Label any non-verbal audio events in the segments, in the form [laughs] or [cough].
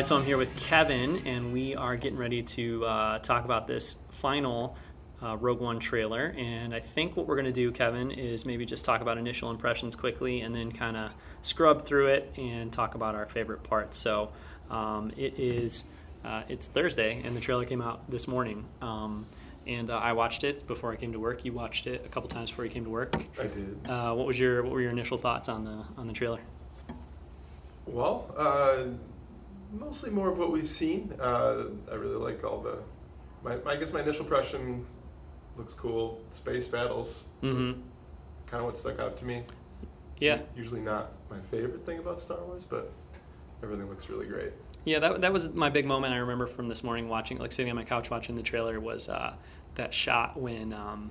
Right, so I'm here with Kevin, and we are getting ready to uh, talk about this final uh, Rogue One trailer. And I think what we're going to do, Kevin, is maybe just talk about initial impressions quickly, and then kind of scrub through it and talk about our favorite parts. So um, it is uh, it's Thursday, and the trailer came out this morning. Um, and uh, I watched it before I came to work. You watched it a couple times before you came to work. I did. Uh, what was your what were your initial thoughts on the on the trailer? Well, uh, mostly more of what we've seen. Uh, I really like all the. My, I guess my initial impression looks cool. Space battles, Mm-hmm. kind of what stuck out to me. Yeah, Usually not my favorite thing about Star Wars, but everything looks really great. yeah. That that was my big moment. I remember from this morning watching, like sitting on my couch watching the trailer, was uh, that shot when um,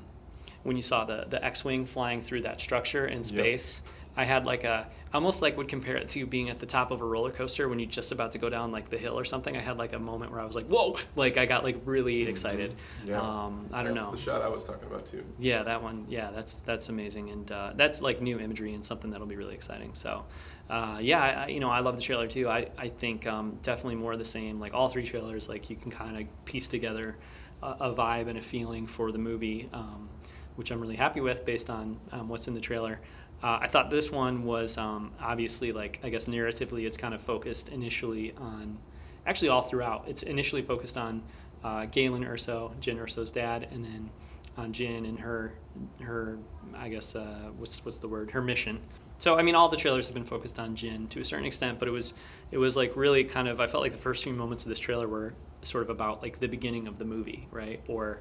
when you saw the the X-wing flying through that structure in space. I had like a almost like would compare it to being at the top of a roller coaster when you're just about to go down like the hill or something. I had like a moment where I was like, "Whoa!" Like I got like really excited. Mm-hmm. Yeah. Um, I don't That's know. the shot I was talking about too. Yeah, that one. Yeah, that's that's amazing, and uh, that's like new imagery and something that'll be really exciting. So, uh, yeah, I, I- you know, I love the trailer too. I I think um, definitely more of the same. Like all three trailers, like you can kind of piece together a, a vibe and a feeling for the movie, um, which I'm really happy with based on um, what's in the trailer. Uh, I thought this one was um, obviously like I guess narratively, it's kind of focused initially on actually all throughout. It's initially focused on uh, Galen Erso, Jyn Erso's dad, and then on Jyn and her her I guess uh, what's what's the word her mission. So I mean all the trailers have been focused on Jyn to a certain extent, but it was it was like really kind of I felt like the first few moments of this trailer were sort of about like the beginning of the movie, right? Or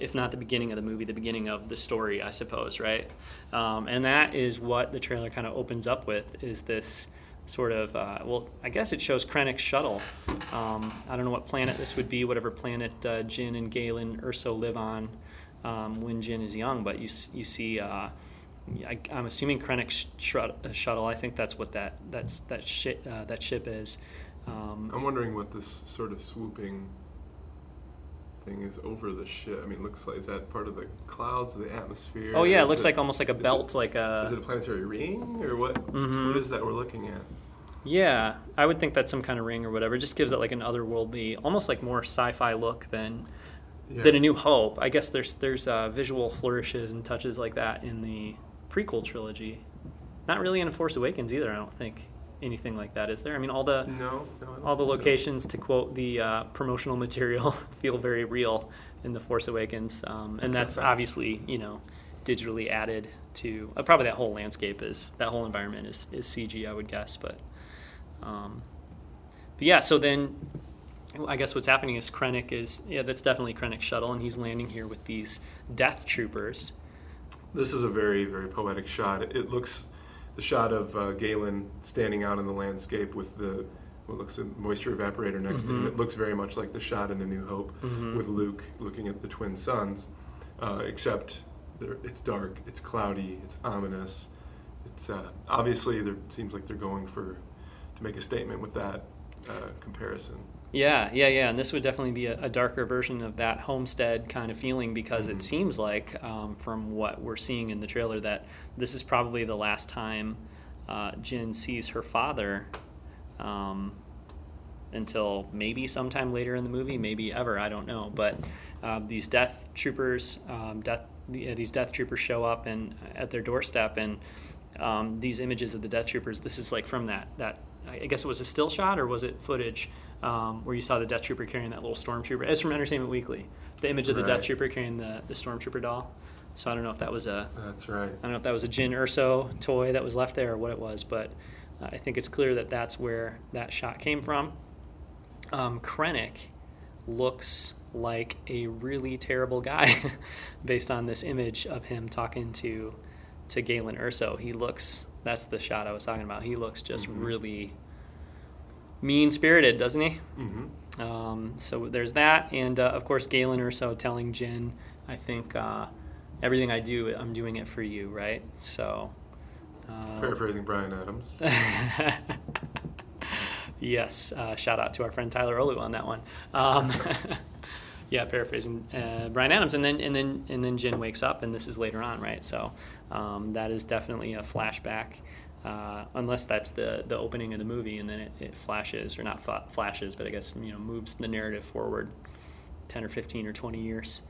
if not the beginning of the movie, the beginning of the story, I suppose, right? Um, and that is what the trailer kind of opens up with is this sort of uh, well i guess it shows krennic's shuttle. Um, i don't know what planet this would be whatever planet uh, jyn and galen erso live on um, when jyn is young but you, you see uh, I, i'm assuming krennic's sh- uh, shuttle. I think that's what that that's that ship uh, that ship is. Um, I'm wondering what this sort of swooping thing is over the ship. I mean, it looks like is that part of the clouds, or the atmosphere? oh yeah it looks like almost like a is it- belt like Is it a a planetary ring or what? Mhm. What is that we're looking at? yeah i would think that's some kind of ring or whatever it just gives it like an otherworldly almost like more sci-fi look than Yeah. than A New Hope. I guess there's there's uh, visual flourishes and touches like that in the prequel trilogy. Not really in A Force Awakens either. I don't think anything like that is there. I mean, all the no, no, all the think so. locations, to quote the uh, promotional material, [laughs] feel very real in The Force Awakens, um, and that's obviously you know digitally added to uh, probably that whole landscape is that whole environment is is CG. I would guess, but um, but yeah. So then I guess what's happening is Krennic is yeah, that's definitely Krennic's shuttle, and he's landing here with these Death Troopers. This is a very, very poetic shot. It looks the shot of uh, Galen standing out in the landscape with the what looks a moisture evaporator next to him. Mhm. It looks very much like the shot in A New Hope Mhm. with Luke looking at the twin suns, uh, except it's dark, it's cloudy, it's ominous. It's uh, obviously there seems like they're going for to make a statement with that uh, comparison. Yeah, yeah, yeah, and this would definitely be a, a darker version of that homestead kind of feeling because Mhm. it seems like, um, from what we're seeing in the trailer, that this is probably the last time uh, Jyn sees her father. Um, until maybe sometime later in the movie, maybe ever, I don't know. But um, these death troopers, um, death, the- uh, these death troopers show up and at their doorstep, and um, these images of the death troopers. This is like from that that I guess it was a still shot or was it footage um, where you saw the death trooper carrying that little stormtrooper? It's from Entertainment Weekly. The image of the death trooper carrying the the stormtrooper doll. So I don't know if that was a That's right. I don't know if that was a Jyn Erso toy that was left there or what it was, but uh, I think it's clear that that's where that shot came from. Um, Krennic looks like a really terrible guy [laughs] based on this image of him talking to to Galen Erso. He looks that's the shot I was talking about. He looks just Mhm. really mean spirited, doesn't he? hmm Um, so there's that, and uh, of course Galen Erso telling Jyn, I think uh, everything I do, I'm doing it for you, right? So. Uh, Paraphrasing Bryan Adams. [laughs] yes, uh, shout out to our friend Tyler Olu on that one. Um, [laughs] yeah, paraphrasing uh, Bryan Adams, and then and then and then Jyn wakes up, and this is later on, right? So um, that is definitely a flashback. Uh, unless that's the the opening of the movie, and then it, it flashes or not flashes, but I guess you know moves the narrative forward ten or fifteen or twenty years.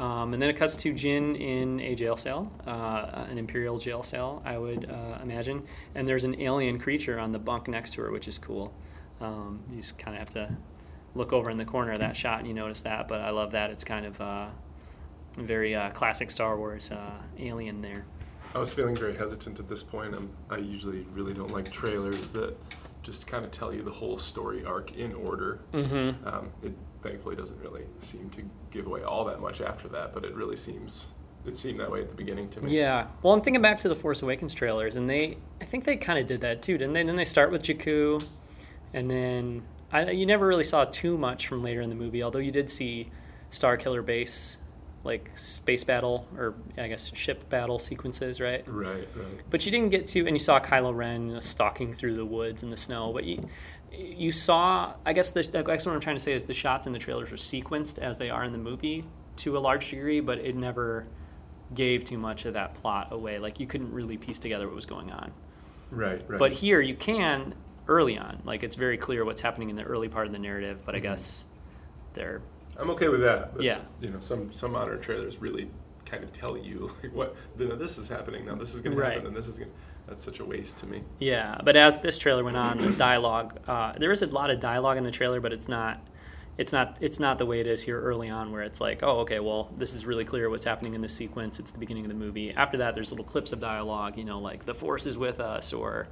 Um, and then it cuts to Jyn in a jail cell, uh, an imperial jail cell, I would uh, imagine. And there's an alien creature on the bunk next to her, which is cool. Um, you just kind of have to look over in the corner of that shot and you notice that. But I love that. It's kind of uh, very uh, classic Star Wars uh, alien there. I was feeling very hesitant at this point. I'm, I usually really don't like trailers that just kind of tell you the whole story arc in order. Mm-hmm. Um, it thankfully doesn't really seem to give away all that much after that, but it really seems it seemed that way at the beginning to me. Yeah. Well, I'm thinking back to the Force Awakens trailers, and they, I think they kind of did that too, didn't they? Then they start with Jakku, and then I, you never really saw too much from later in the movie, although you did see Starkiller Base, like space battle or I guess ship battle sequences, right? Right, right. But you didn't get to, and you saw Kylo Ren stalking through the woods and the snow. But you, you saw, I guess the, I guess what I'm trying to say is the shots in the trailers were sequenced as they are in the movie to a large degree, but it never gave too much of that plot away. Like you couldn't really piece together what was going on. Right, right. But here you can early on. Like it's very clear what's happening in the early part of the narrative. But I Mhm. guess they're I'm okay with that. But Yeah. You know, some some modern trailers really kind of tell you [laughs] like what you know, this is happening now. This is going to happen, and this is going. to That's such a waste to me. Yeah, but as this trailer went on, the dialogue uh, there is a lot of dialogue in the trailer, but it's not it's not it's not the way it is here early on, where it's like, oh, okay, well, this is really clear what's happening in this sequence. It's the beginning of the movie. After that, there's little clips of dialogue, you know, like the force is with us, or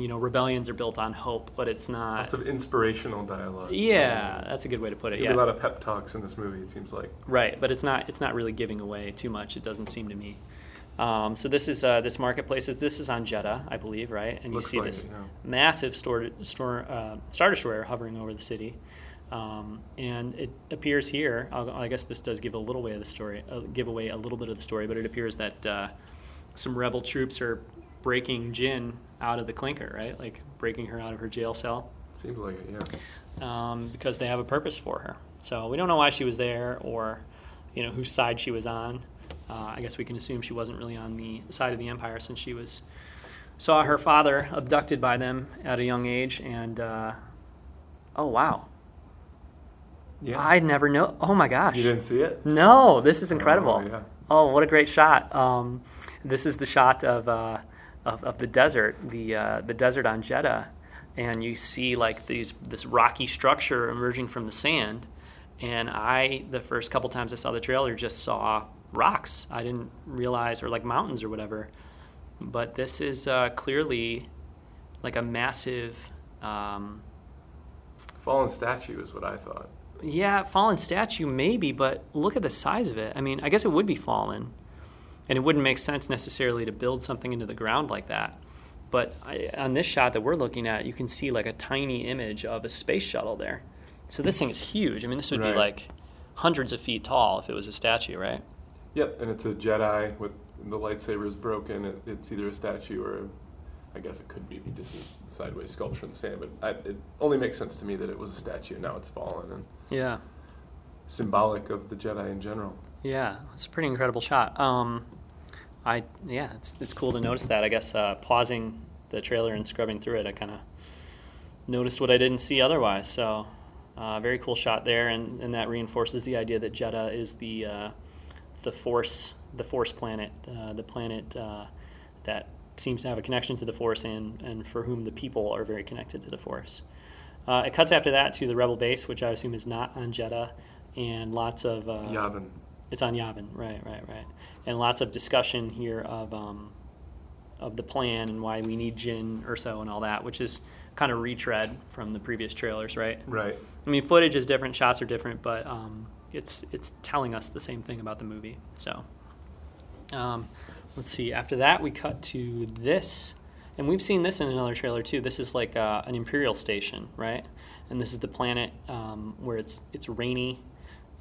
you know, rebellions are built on hope, but it's not. Lots of inspirational dialogue. yeah, that's a good way to put it. Yeah, a lot of pep talks in this movie. It seems like. Right, but it's not it's not really giving away too much. It doesn't seem to me. Um, so this is uh, this marketplace is this is on Jedha, I believe, right? And Looks you see like this it, yeah. massive store, store uh, star destroyer hovering over the city, um, and it appears here. I'll, I guess this does give a little way of the story, uh, give away a little bit of the story, but it appears that uh, some rebel troops are breaking Jyn out of the clinker, right? Like breaking her out of her jail cell Seems like it. Yeah. um, because they have a purpose for her. So we don't know why she was there or, you know, whose side she was on. Uh, I guess we can assume she wasn't really on the side of the empire since she was saw her father abducted by them at a young age. And uh, oh wow, Yeah. I never know. Oh my gosh, You didn't see it? no, this is incredible. Oh, yeah. Oh, what a great shot! Um, this is the shot of, uh, of of the desert, the uh, the desert on Jedha, and you see like these this rocky structure emerging from the sand. And I, the first couple times I saw the trailer, just saw rocks. I didn't realize, or like mountains or whatever. But this is uh, clearly like a massive. Um, Fallen statue is what I thought. yeah, fallen statue maybe, but look at the size of it. I mean, I guess it would be fallen, and it wouldn't make sense necessarily to build something into the ground like that. But I, on this shot that we're looking at, you can see like a tiny image of a space shuttle there. So this thing is huge. I mean, this would Right. be like hundreds of feet tall if it was a statue, right? Yep, and it's a Jedi with the lightsaber is broken. It, it's either a statue or, a, I guess it could be just a sideways sculpture in the sand. But I, it only makes sense to me that it was a statue and now it's fallen and Yeah. symbolic of the Jedi in general. Yeah, it's a pretty incredible shot. Um, I yeah, it's it's cool to notice that. I guess uh, pausing the trailer and scrubbing through it, I kind of noticed what I didn't see otherwise. So, uh, very cool shot there, and, and that reinforces the idea that Jedha is the uh, the force the force planet, uh, the planet uh, that seems to have a connection to the force, and and for whom the people are very connected to the force. Uh, it cuts after that to the rebel base, which I assume is not on Jedha, and lots of uh, Yavin. it's on Yavin, right, right, right, and lots of discussion here of um, of the plan and why we need Jyn Erso and all that, which is kind of retread from the previous trailers, right? Right. I mean, footage is different, shots are different, but um, it's it's telling us the same thing about the movie. So, um, let's see. After that, we cut to this, and we've seen this in another trailer too. This is like uh, an Imperial station, right? And this is the planet um, where it's it's rainy,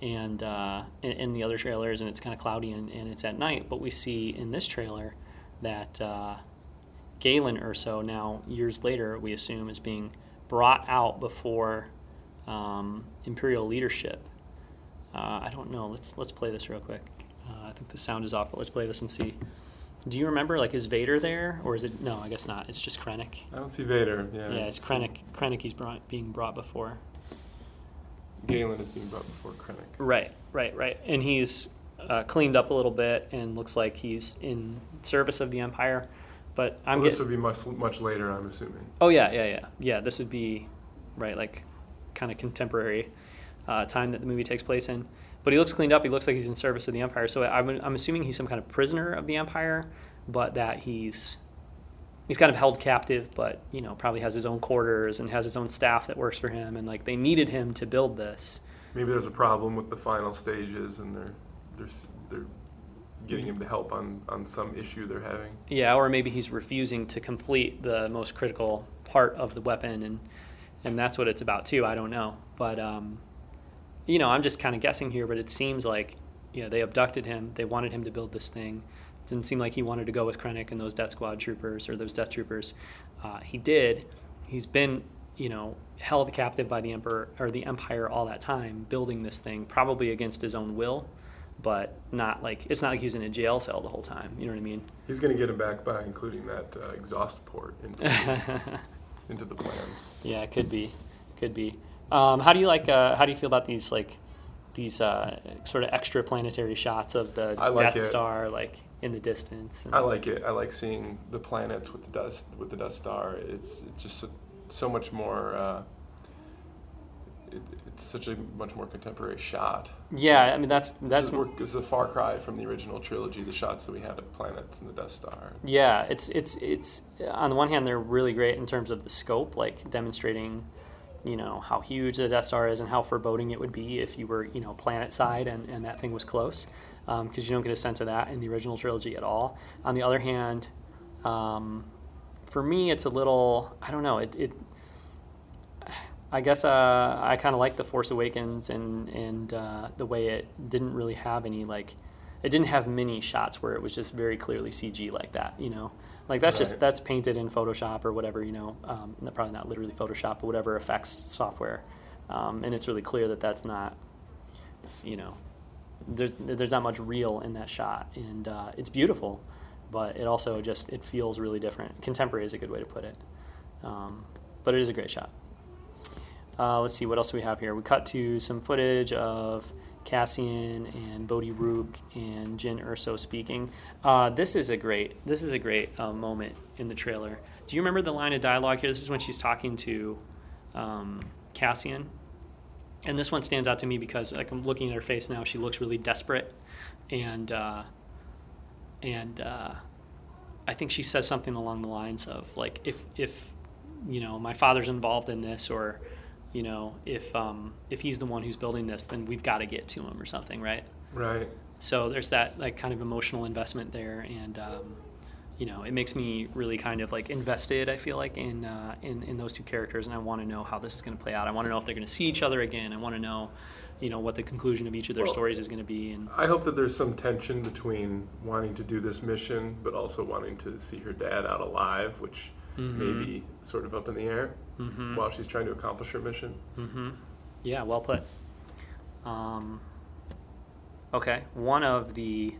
and uh, in, in the other trailers, and it's kind of cloudy and, and it's at night. But we see in this trailer that uh, Galen Erso, now years later, we assume, is being brought out before um, Imperial leadership. Uh, I don't know. Let's let's play this real quick. Uh, I think the sound is off, but let's play this and see Do you remember like is Vader there or is it no? I guess not. It's just Krennic. I don't see Vader. Yeah, Yeah, it's Krennic. Krennic he's brought, being brought before. Galen is being brought before Krennic. Right, right, right. And he's uh, cleaned up a little bit and looks like he's in service of the Empire. But I'm well, this would be much much later, I'm assuming. Oh yeah, yeah, yeah, yeah. This would be right, like kind of contemporary uh, time that the movie takes place in. But he looks cleaned up. He looks like he's in service of the Empire. So I'm, I'm assuming he's some kind of prisoner of the Empire, but that he's he's kind of held captive. But you know, probably has his own quarters and has his own staff that works for him. And like they needed him to build this. Maybe there's a problem with the final stages, and they're they're they're getting him to help on on some issue they're having. Yeah, or maybe he's refusing to complete the most critical part of the weapon, and and that's what it's about too. I don't know, but um, you know, I'm just kind of guessing here, but it seems like you know they abducted him. They wanted him to build this thing. Didn't seem like he wanted to go with Krennic and those Death Squad troopers or those Death Troopers. Uh, he did. He's been you know held captive by the emperor or the empire all that time, building this thing, probably against his own will. But not like it's not like he was in a jail cell the whole time. You know what I mean? He's going to get him back by including that uh, exhaust port into the, [laughs] into the plans. Yeah, it could be, could be. Um, how do you like? Uh, how do you feel about these like these uh, sort of extra planetary shots of the like Death it. Star like in the distance? I like it. I like seeing the planets with the dust with the Death Star. It's, it's just so, so much more. Uh, it, it's such a much more contemporary shot. yeah, I mean that's This that's is, we're- this is a far cry from the original trilogy. The shots that we had of planets and the Death Star. yeah. It's it's it's on the one hand they're really great in terms of the scope, like demonstrating. You know how huge the Death Star is and how foreboding it would be if you were, you know, planet side and, and that thing was close, because you don't get a sense of that in the original trilogy at all. On the other hand, um, for me, it's a little I don't know. It, it I guess uh, I kind of like the Force Awakens and and uh, the way it didn't really have any like it didn't have many shots where it was just very clearly CG like that. You know, like that's just that's painted in Photoshop or whatever. You know, um, probably not literally Photoshop, but whatever effects software, um, and it's really clear that that's not you know there's there's not much real in that shot, and uh, it's beautiful, but it also just it feels really different. Contemporary is a good way to put it, um, but it is a great shot. Uh, let's see what else we have here. We cut to some footage of Cassian and Bodhi Rook and Jyn Erso speaking. Uh, this is a great this is a great uh, moment in the trailer. Do you remember the line of dialogue here? This is when she's talking to um, Cassian, and this one stands out to me because like I'm looking at her face now, she looks really desperate, and uh, and uh, I think she says something along the lines of like if if you know my father's involved in this or you know if um, if he's the one who's building this then we've got to get to him or something right Right. so there's that like kind of emotional investment there and um, you know it makes me really kind of like invested i feel like in uh, in, in those two characters and i want to know how this is going to play out i want to know if they're going to see each other again i want to know you know what the conclusion of each of their Well, stories is going to be and I hope that there's some tension between wanting to do this mission, but also wanting to see her dad out alive, which may Mhm. be sort of up in the air Mhm. while she's trying to accomplish her mission. Mm-hmm. Yeah, well put. Um, okay, one of the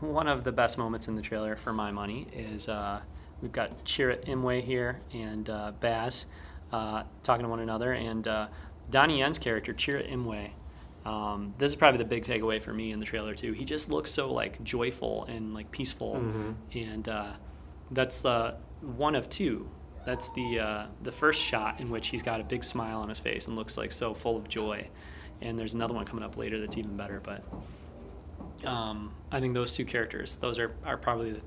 one of the best moments in the trailer for my money is uh, we've got Chirrut Imwe here and uh, Baze uh, talking to one another, and uh, Donnie Yen's character Chirrut Imwe. Um, this is probably the big takeaway for me in the trailer too. He just looks so like joyful and like peaceful, Mhm. and uh, that's uh, one of two. That's the uh, the first shot in which he's got a big smile on his face and looks like so full of joy. And there's another one coming up later that's even better. But um, I think those two characters, those are, are probably the,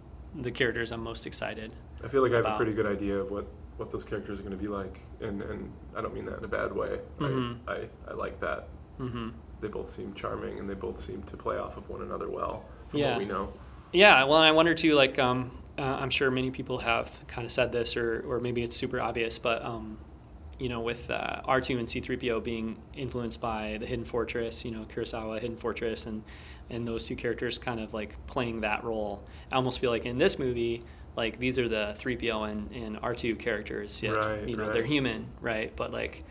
the characters I'm most excited. I feel like I have a pretty good idea of what, what those characters are going to be like, and, and I don't mean that in a bad way. Mhm. I, I, I like that. hmm They both seem charming, and they both seem to play off of one another well, from Yeah. what we know. Yeah, well, and I wonder too. Like, um, uh, I'm sure many people have kind of said this, or or maybe it's super obvious, but um, you know, with uh, R2 and C3PO being influenced by the Hidden Fortress, you know, Kurosawa Hidden Fortress, and and those two characters kind of like playing that role. I almost feel like in this movie, like these are the 3PO and, and R2 characters. Yet, Right, you know, right. they're human, right? But like,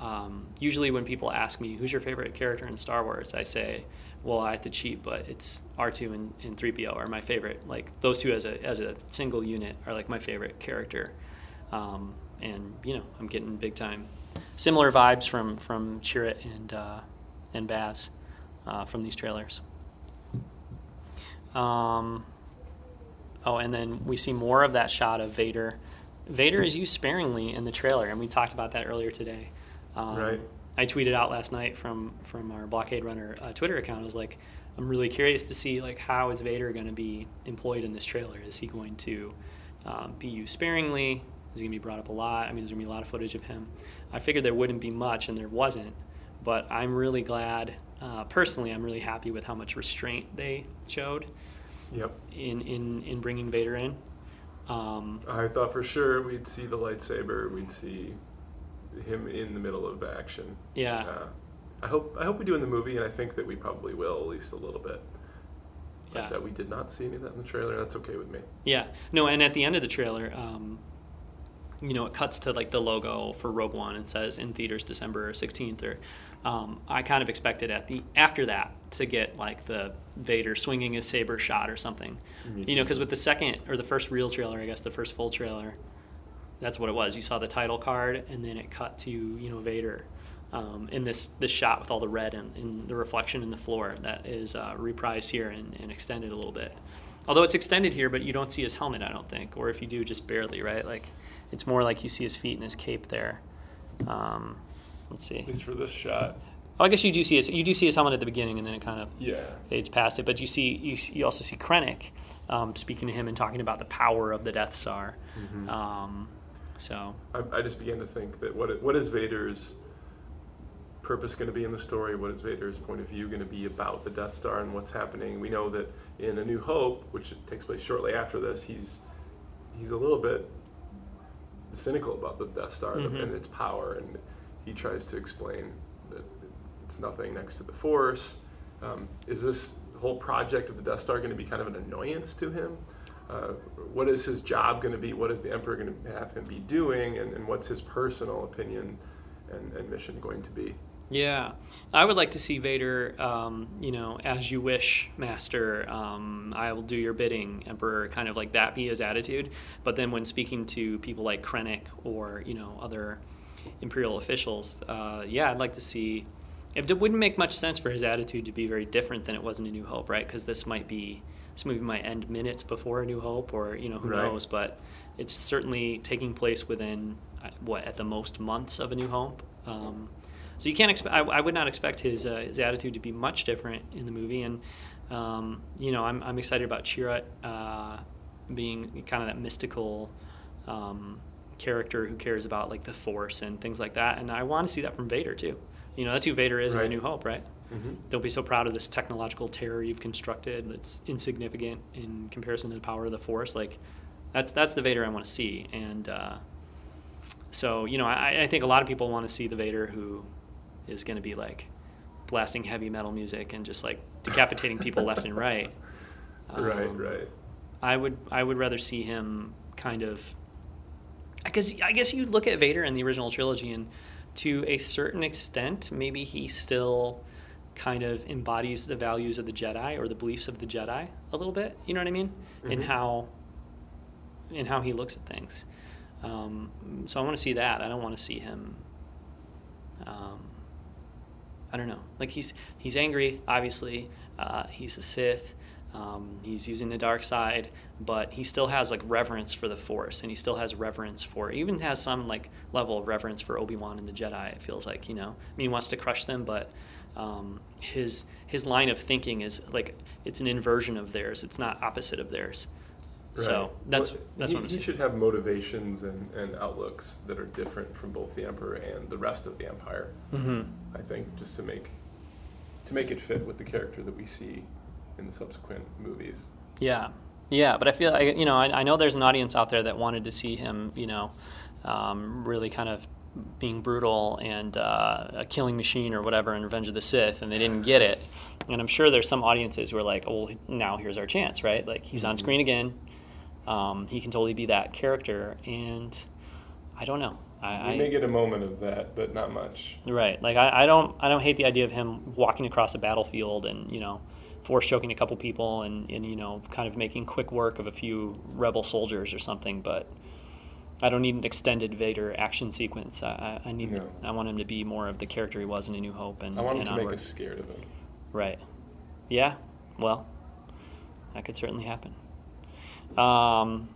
um, usually when people ask me who's your favorite character in Star Wars, I say well, I have to cheat, but it's R2 and, and 3PO are my favorite. Like those two as a as a single unit are like my favorite character. Um, and you know, I'm getting big time similar vibes from from Chirrut and uh, and Baze uh, from these trailers. Um, oh, and then we see more of that shot of Vader. Vader is used sparingly in the trailer, and we talked about that earlier today. Um, right. I tweeted out last night from from our Blockade Runner uh, Twitter account. I was like, I'm really curious to see like how is Vader going to be employed in this trailer? Is he going to um, be used sparingly? Is going to be brought up a lot? I mean, there's going to be a lot of footage of him. I figured there wouldn't be much, and there wasn't. But I'm really glad. Uh, personally, I'm really happy with how much restraint they showed. Yep. In in in bringing Vader in. Um, I thought for sure we'd see the lightsaber. We'd see him in the middle of action. Yeah. Uh, I hope I hope we do in the movie, and I think that we probably will at least a little bit. But yeah. that we did not see any of that in the trailer. That's okay with me. Yeah. No, and at the end of the trailer, um, you know, it cuts to like the logo for Rogue One and says in theaters December 16th. Or um, I kind of expected at the after that to get like the Vader swinging his saber shot or something. You know, because with the second or the first real trailer, I guess the first full trailer, that's what it was. You saw the title card, and then it cut to you know Vader um, in this this shot with all the red and, and the reflection in the floor that is uh, reprised here and, and, extended a little bit. Although it's extended here, but you don't see his helmet, I don't think, or if you do, just barely, right? Like it's more like you see his feet and his cape there. Um, let's see. At least for this shot. Oh, I guess you do see his you do see his helmet at the beginning, and then it kind of yeah fades past it. But you see you, you also see Krennic um, speaking to him and talking about the power of the Death Star. Mm-hmm. Um, so I, I, just began to think that what what is Vader's purpose going to be in the story? What is Vader's point of view going to be about the Death Star and what's happening? We know that in A New Hope, which takes place shortly after this, he's he's a little bit cynical about the Death Star mm-hmm. and its power, and he tries to explain that it's nothing next to the Force. Um, is this whole project of the Death Star going to be kind of an annoyance to him? Uh, what is his job going to be? What is the Emperor going to have him be doing? And, and what's his personal opinion and, and, mission going to be? Yeah, I would like to see Vader, um, you know, as you wish, Master. Um, I will do your bidding, Emperor. Kind of like that be his attitude. But then when speaking to people like Krennic or you know other Imperial officials, uh, yeah, I'd like to see. It wouldn't make much sense for his attitude to be very different than it was in A New Hope, right? Because this might be this movie might end minutes before A New Hope, or you know who right. knows. But it's certainly taking place within uh, what at the most months of A New Hope. Um, so you can't expect. I, I, would not expect his uh, his attitude to be much different in the movie, and um, you know I'm I'm excited about Chirrut uh, being kind of that mystical. Um, character who cares about like the force and things like that and i want to see that from vader too you know that's who vader is right. in a new hope right Mm-hmm. Don't be so proud of this technological terror you've constructed that's insignificant in comparison to the power of the Force. Like, that's that's the Vader I want to see. And uh, so, you know, I, I think a lot of people want to see the Vader who is going to be like blasting heavy metal music and just like decapitating people left and right. [laughs] Um, right, right. I would I would rather see him kind of because I guess you look at Vader in the original trilogy and to a certain extent maybe he still kind of embodies the values of the Jedi or the beliefs of the Jedi a little bit. You know what I mean? Mm-hmm. In how in how he looks at things. Um, so I want to see that. I don't want to see him. Um, I don't know. Like he's he's angry. Obviously, uh, he's a Sith. Um, he's using the dark side, but he still has like reverence for the Force, and he still has reverence for, even has some like level of reverence for Obi Wan and the Jedi. It feels like you know. I mean, he wants to crush them, but um, his his line of thinking is like it's an inversion of theirs. It's not opposite of theirs. Right. So that's well, that's he, what I'm saying. He should have motivations and, and outlooks that are different from both the emperor and the rest of the empire. Mm-hmm. I think just to make to make it fit with the character that we see in the subsequent movies. Yeah, yeah, but I feel like you know I, I know there's an audience out there that wanted to see him, you know, um, really kind of being brutal and uh, a killing machine or whatever in Revenge of the Sith, and they didn't get it. And I'm sure there's some audiences who are like, "Oh, now here's our chance, right? Like he's on mm-hmm. screen again. Um, he can totally be that character." And I don't know. I, we may get a moment of that, but not much. Right. Like I, I don't I don't hate the idea of him walking across a battlefield and you know force choking a couple people and, and you know kind of making quick work of a few rebel soldiers or something. But I don't need an extended Vader action sequence. I, I need No. I want him to be more of the character he was in A New Hope and I want him and to make us scared of him. Right. Yeah. Well, that could certainly happen. Um,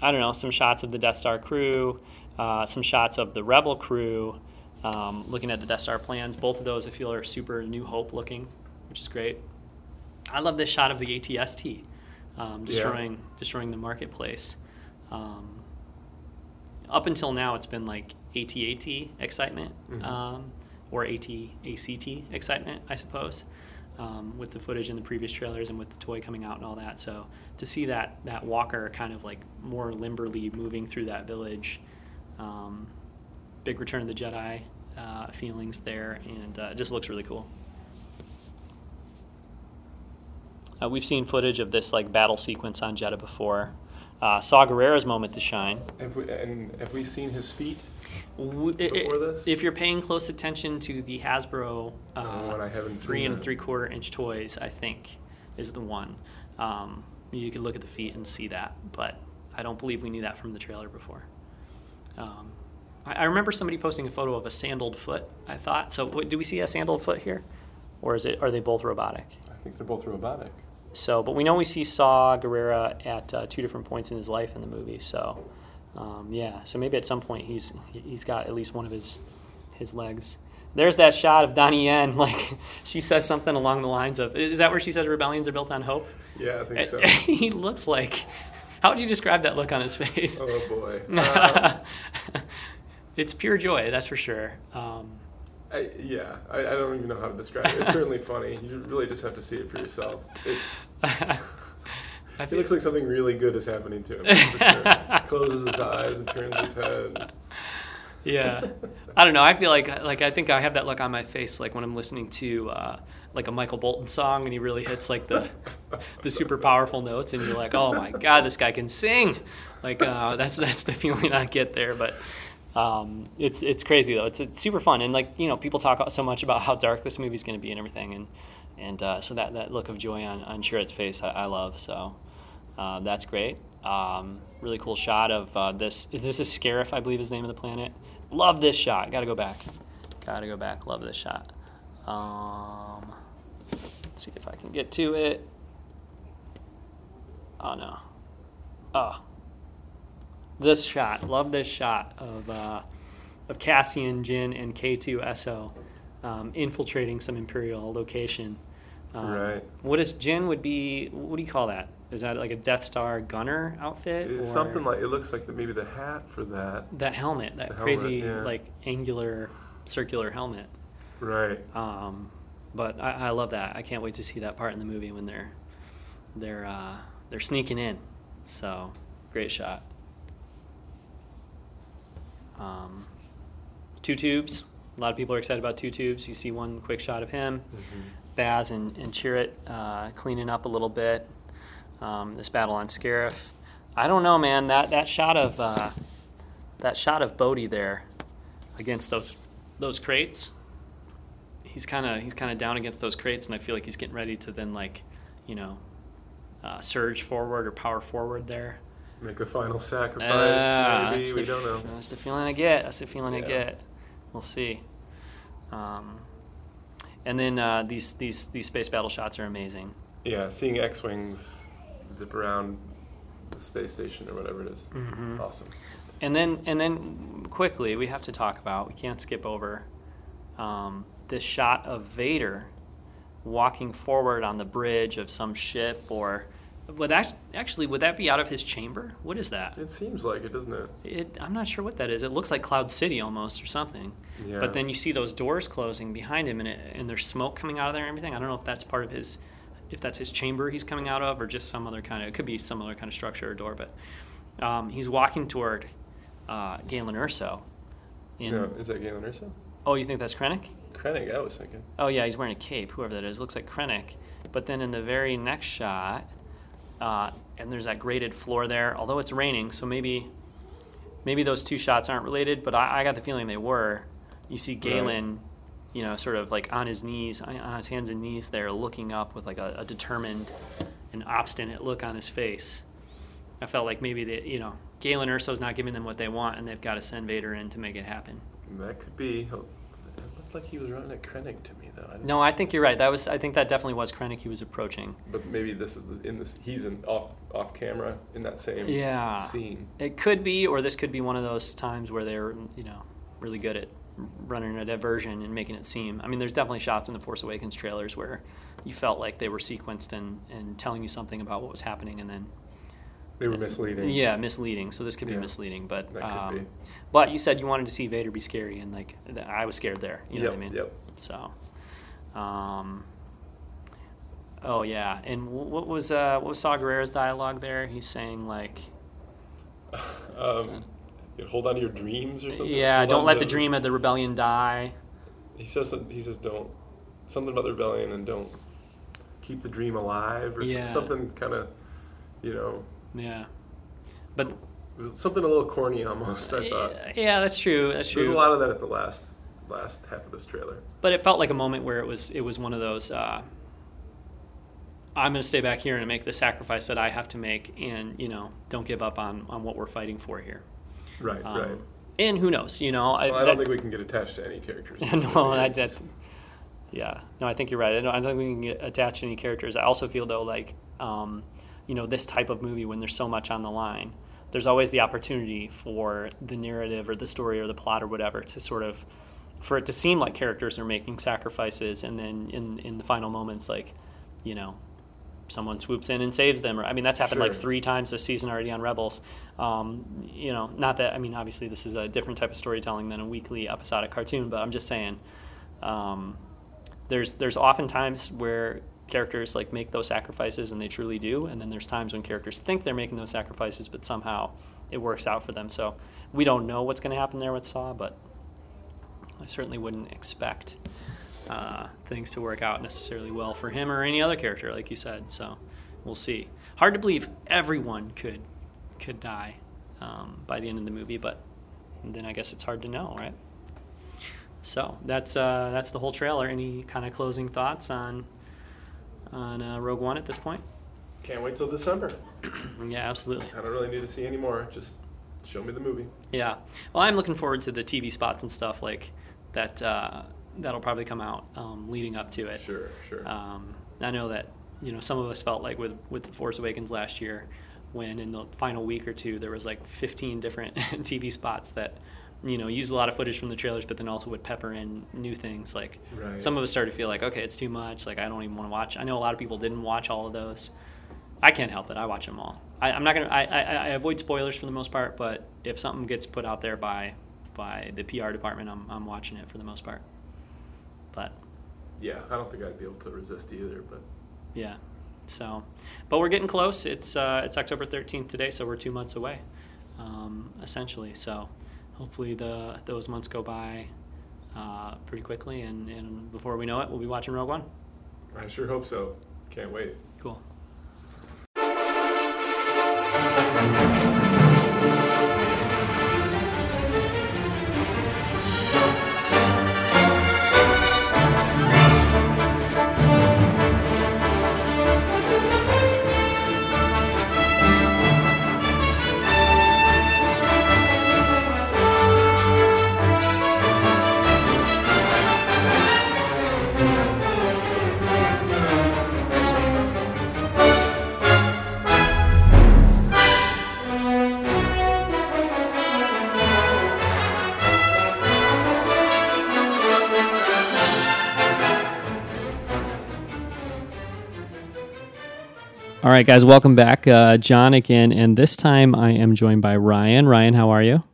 I don't know. Some shots of the Death Star crew, uh, some shots of the Rebel crew. Um, looking at the Death Star plans, both of those I feel are super New Hope looking, which is great. I love this shot of the ATST um, destroying destroying the marketplace. Um, up until now, it's been like AT-AT excitement Mhm. um, or AT-ACT excitement, I suppose, um, with the footage in the previous trailers and with the toy coming out and all that. So to see that that Walker kind of like more limberly moving through that village, um, big Return of the Jedi uh, feelings there, and uh, it just looks really cool. Uh, we've seen footage of this like battle sequence on Jedha before. Uh, saw Gerrera's moment to shine. Have we, and have we seen his feet? W- i- i- Before this? If you're paying close attention to the Hasbro uh, Oh, haven't three and three quarter inch toys, I think is the one. Um, you could look at the feet and see that, but I don't believe we knew that from the trailer before. Um, I, I remember somebody posting a photo of a sandaled foot. I thought so. What, do we see a sandaled foot here, or is it? Are they both robotic? I think they're both robotic. So, but we know we see Saw Gerrera at uh, two different points in his life in the movie. So, um, yeah. So maybe at some point he's he's got at least one of his his legs. There's that shot of Donnie Yen. Like [laughs] she says something along the lines of, "Is that where she says rebellions are built on hope?" Yeah, I think so. [laughs] he looks like. How would you describe that look on his face? oh boy. Um, [laughs] it's pure joy, that's for sure. Um, I, yeah, I, I don't even know how to describe it. It's certainly funny. You really just have to see it for yourself. It's. I He looks like something really good is happening to him. For sure. Closes his eyes and turns his head. Yeah. I don't know. I feel like like i think i have that look on my face like when i'm listening to uh, like a michael bolton song and he really hits like the the super powerful notes and you're like oh my god this guy can sing. Like uh, that's that's the feeling i get there but um, it's it's crazy though. It's, it's super fun and like you know people talk so much about how dark this movie's going to be and everything and and uh, so that, that look of joy on on Chirrut's face I, I love. So uh, that's great. Um, really cool shot of uh, this. This is Scarif, I believe, is the name of the planet. Love this shot. Got to go back. Got to go back. Love this shot. Um, let's see if I can get to it. Oh no. Oh. This shot. Love this shot of uh, of Cassian, Jyn, and K2SO um, infiltrating some Imperial location. Um, Right. What is Jyn would be? What do you call that? Is that like a Death Star gunner outfit? It's or something like it looks like the, maybe the hat for that. that helmet, that helmet, crazy yeah. like angular circular helmet. Right. Um, but I, I love that. I can't wait to see that part in the movie when they're they're uh, they're sneaking in. So great shot. Um, two tubes. A lot of people are excited about two tubes. You see one quick shot of him, Mhm. Baze and, and Chirrut uh, cleaning up a little bit. Um, this battle on Scarif. I don't know, man. That that shot of uh, that shot of Bodhi there against those those crates. He's kind of he's kind of down against those crates, and I feel like he's getting ready to then like, you know, uh, surge forward or power forward there. Make a final sacrifice. Ah, maybe we the- don't know. That's the feeling I get. That's the feeling I get. We'll see. Um, and then uh, these these these space battle shots are amazing. Yeah, seeing X-wings zip around the space station or whatever it is. Mhm. Awesome. And then and then quickly we have to talk about we can't skip over um, this shot of Vader walking forward on the bridge of some ship or would that actually would that be out of his chamber? What is that? It seems like it, doesn't it? It, I'm not sure what that is. It looks like Cloud City almost or something. Yeah. But then you see those doors closing behind him, and, it, and there's smoke coming out of there and everything. I don't know if that's part of his, if that's his chamber he's coming out of, or just some other kind of. It could be some other kind of structure or door. But um, he's walking toward uh, Galen Erso. In, Yeah, is that Galen Erso? Oh, you think that's Krennic? Krennic, I was thinking. Oh yeah, he's wearing a cape. Whoever that is, looks like Krennic. But then in the very next shot, uh, and there's that graded floor there. Although it's raining, so maybe maybe those two shots aren't related, but I, I got the feeling they were. You see Galen, you know, sort of like on his knees, on his hands and knees there, looking up with like a, a determined and obstinate look on his face. I felt like maybe they, you know, Galen Erso's not giving them what they want, and they've got to send Vader in to make it happen. That could be. Oh, it looked like he was running at Krennic to me, though. I No, I think you're right. That was, I think that definitely was Krennic he was approaching. But maybe this is in this. He's in off off camera in that same Yeah. scene. It could be, or this could be one of those times where they're, you know, really good at running a diversion and making it seem. I mean, there's definitely shots in the Force Awakens trailers where you felt like they were sequenced and, and telling you something about what was happening, and then They were misleading. yeah, misleading. So this could be Yeah. misleading, but That could um, be. but you said you wanted to see Vader be scary, and like th- I was scared there. You know Yep, what I mean? yep. So, um, oh yeah, and what was uh, what was Saw Gerrera's dialogue there? He's saying like. [laughs] Um, you know, hold on to your dreams or something. Yeah, Hold don't let the dream of the rebellion die. He says he says don't something about the rebellion and don't keep the dream alive or Yeah. something kind of you know Yeah, but something a little corny almost. I thought yeah, that's true. That's true. there's a lot of that at the last last half of this trailer. but it felt like a moment where it was it was one of those. Uh, I'm going to stay back here and make the sacrifice that I have to make, and you know, don't give up on on what we're fighting for here. Right, Um, right. And who knows? You know, Well, I that- don't think we can get attached to any characters. [laughs] no. I, that's yeah. No, I think you're right. I don't, I don't think we can get attached to any characters. I also feel though, like um, you know, this type of movie when there's so much on the line, there's always the opportunity for the narrative or the story or the plot or whatever to sort of for it to seem like characters are making sacrifices, and then in in the final moments, like you know. Someone swoops in and saves them. Or, I mean, that's happened like three times this season already on Rebels. Um, you know, not that I mean, obviously this is a different type of storytelling than a weekly episodic cartoon, but I'm just saying, um, there's there's often times where characters like make those sacrifices and they truly do, and then there's times when characters think they're making those sacrifices, but somehow it works out for them. So we don't know what's going to happen there with Saw, but I certainly wouldn't expect uh, things to work out necessarily well for him or any other character, like you said. So we'll see. Hard to believe everyone could could die um, by the end of the movie, but then I guess it's hard to know, right? So that's uh, that's the whole trailer. Any kind of closing thoughts on on uh, Rogue One at this point? Can't wait till December. [clears throat] Yeah, absolutely. I don't really need to see any more. Just show me the movie. Yeah. Well, I'm looking forward to the TV spots and stuff like that. Uh, that'll probably come out um, leading up to it. Sure, sure. Um, I know that you know some of us felt like with with the Force Awakens last year, when in the final week or two there was like 15 different [laughs] TV spots that you know used a lot of footage from the trailers, but then also would pepper in new things. Like Right. some of us started to feel like okay, it's too much. Like I don't even want to watch. I know a lot of people didn't watch all of those. I can't help it. I watch them all. I, I'm not gonna. I, I, I avoid spoilers for the most part, but if something gets put out there by by the PR department, I'm I'm watching it for the most part. But yeah, I don't think I'd be able to resist either. But yeah. So, but we're getting close. It's uh, it's October 13th today, so we're two months away, um, essentially. So, hopefully the those months go by uh, pretty quickly, and, and before we know it, we'll be watching Rogue One. I sure hope so. Can't wait. Right, guys, welcome back. Uh, John again, and this time I am joined by Ryan. Ryan, how are you?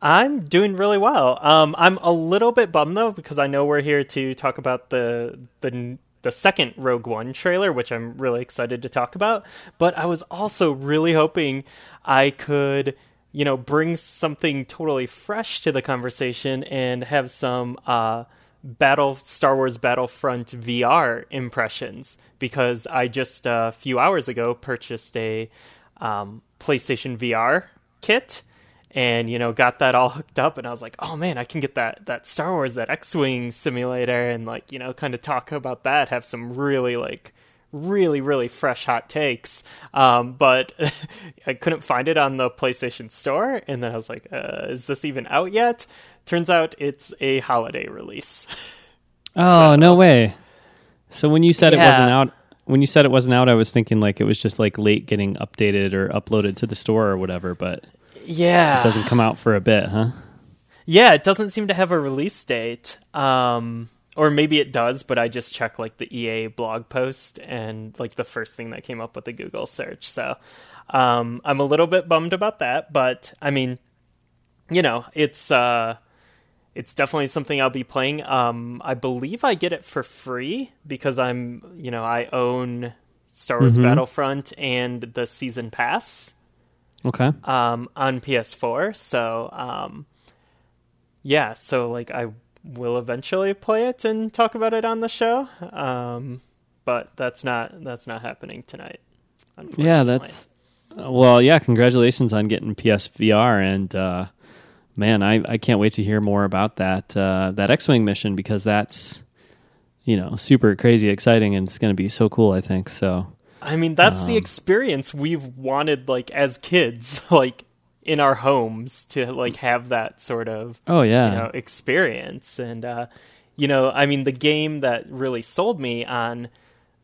I'm doing really well. Um, I'm a little bit bummed though because I know we're here to talk about the the the second Rogue One trailer, which I'm really excited to talk about. But I was also really hoping I could, you know, bring something totally fresh to the conversation and have some uh, Battle Star Wars Battlefront VR impressions because I just uh, a few hours ago purchased a um, PlayStation VR kit and you know got that all [laughs] hooked up and i was like oh man i can get that that star wars that x-wing simulator and like you know kind of talk about that have some really like really really fresh hot takes. Um, but [laughs] i couldn't find it on the playstation store and then i was like uh, is this even out yet? Turns out it's a holiday release. [laughs] Oh So- no way. So when you said it wasn't out when you said it wasn't out i was thinking like it was just like late getting updated or uploaded to the store or whatever but yeah. it doesn't come out for a bit huh? Yeah, it doesn't seem to have a release date. Um, or maybe it does, but I just checked like the EA blog post and like the first thing that came up with the Google search. So um, I'm a little bit bummed about that, but I mean, you know, it's uh, it's definitely something I'll be playing. Um, I believe I get it for free because I'm, you know, I own Star Wars Battlefront and the season pass okay um, on PS4. So, um, yeah, so like I will eventually play it and talk about it on the show. Um, but that's not that's not happening tonight. Unfortunately. Yeah, that's well. Yeah, congratulations on getting PSVR, and uh, man, I, I can't wait to hear more about that uh, that X-wing mission because that's you know super crazy exciting, and it's going to be so cool. I think so. I mean, that's Um, the experience we've wanted, like as kids, [laughs] like in our homes, to like have that sort of Oh yeah, you know experience. And uh you know i mean the game that really sold me on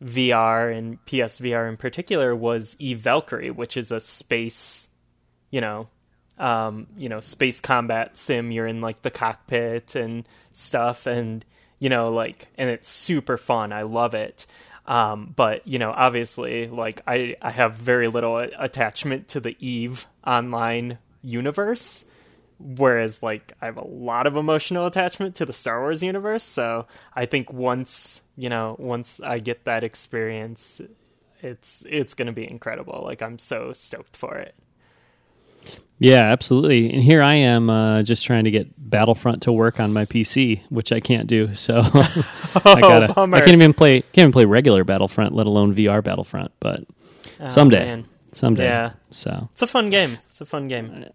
vr and psvr in particular was eve valkyrie which is a space you know um you know space combat sim. You're in like the cockpit and stuff. And you know like and it's super fun. I love it um, but you know, obviously, like I, I have very little attachment to the Eve online universe, whereas like I have a lot of emotional attachment to the Star Wars universe. So I think once you know, once I get that experience, it's it's gonna be incredible. Like I'm so stoked for it. Yeah, absolutely. And here I am, uh, just trying to get Battlefront to work on my PC, which I can't do. [laughs] So [laughs] I gotta, bummer. I can't even play, can't even play regular Battlefront, let alone VR Battlefront. But Oh, someday, man. someday. Yeah. So It's a fun game. It's a fun game.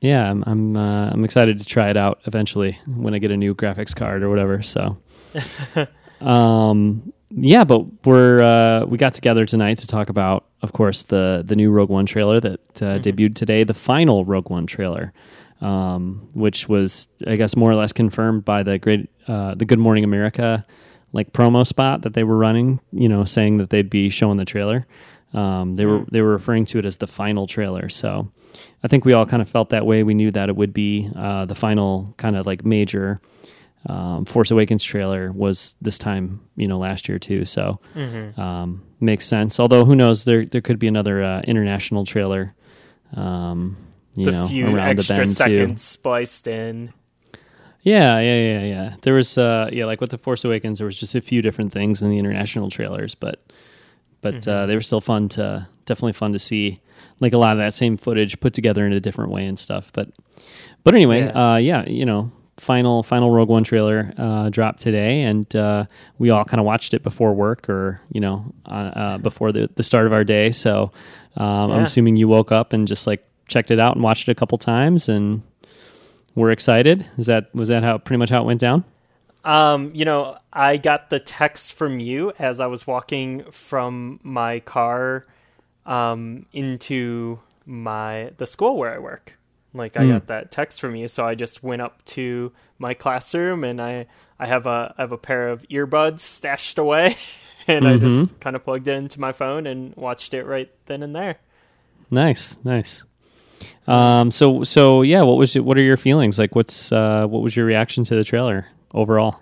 yeah, I'm I'm uh, I'm excited to try it out eventually when I get a new graphics card or whatever. So, [laughs] um, yeah, but we're uh, we got together tonight to talk about, of course, the the new Rogue One trailer that uh, debuted today, the final Rogue One trailer, um, which was I guess more or less confirmed by the great uh, the Good Morning America like promo spot that they were running, you know, saying that they'd be showing the trailer. Um, they were they were referring to it as the final trailer. So I think we all kind of felt that way. We knew that it would be uh, the final kind of like major um, Force Awakens trailer was this time, you know, last year too. So um, makes sense. Although who knows, there there could be another uh, international trailer. Um, you The know, few around extra the bend seconds too. spliced in. Yeah, yeah, yeah, yeah. There was, uh, yeah, like with the Force Awakens, there was just a few different things in the international trailers, but but Mm-hmm. uh, they were still fun to definitely fun to see, like a lot of that same footage put together in a different way and stuff. But but anyway, Yeah. uh, yeah, you know, final final Rogue One trailer uh, dropped today, and uh, we all kind of watched it before work or you know uh, uh, before the the start of our day. So um, I'm assuming you woke up and just like checked it out and watched it a couple times and we're excited. Is that was that how pretty much how it went down? Um, you know, I got the text from you as I was walking from my car um, into my the school where I work. Like I got that text from you, so I just went up to my classroom and I I have a I have a pair of earbuds stashed away, [laughs] and I just kind of plugged it into my phone and watched it right then and there. Nice, nice. Um, so so yeah, what was it, what are your feelings? Like, what's uh, what was your reaction to the trailer overall?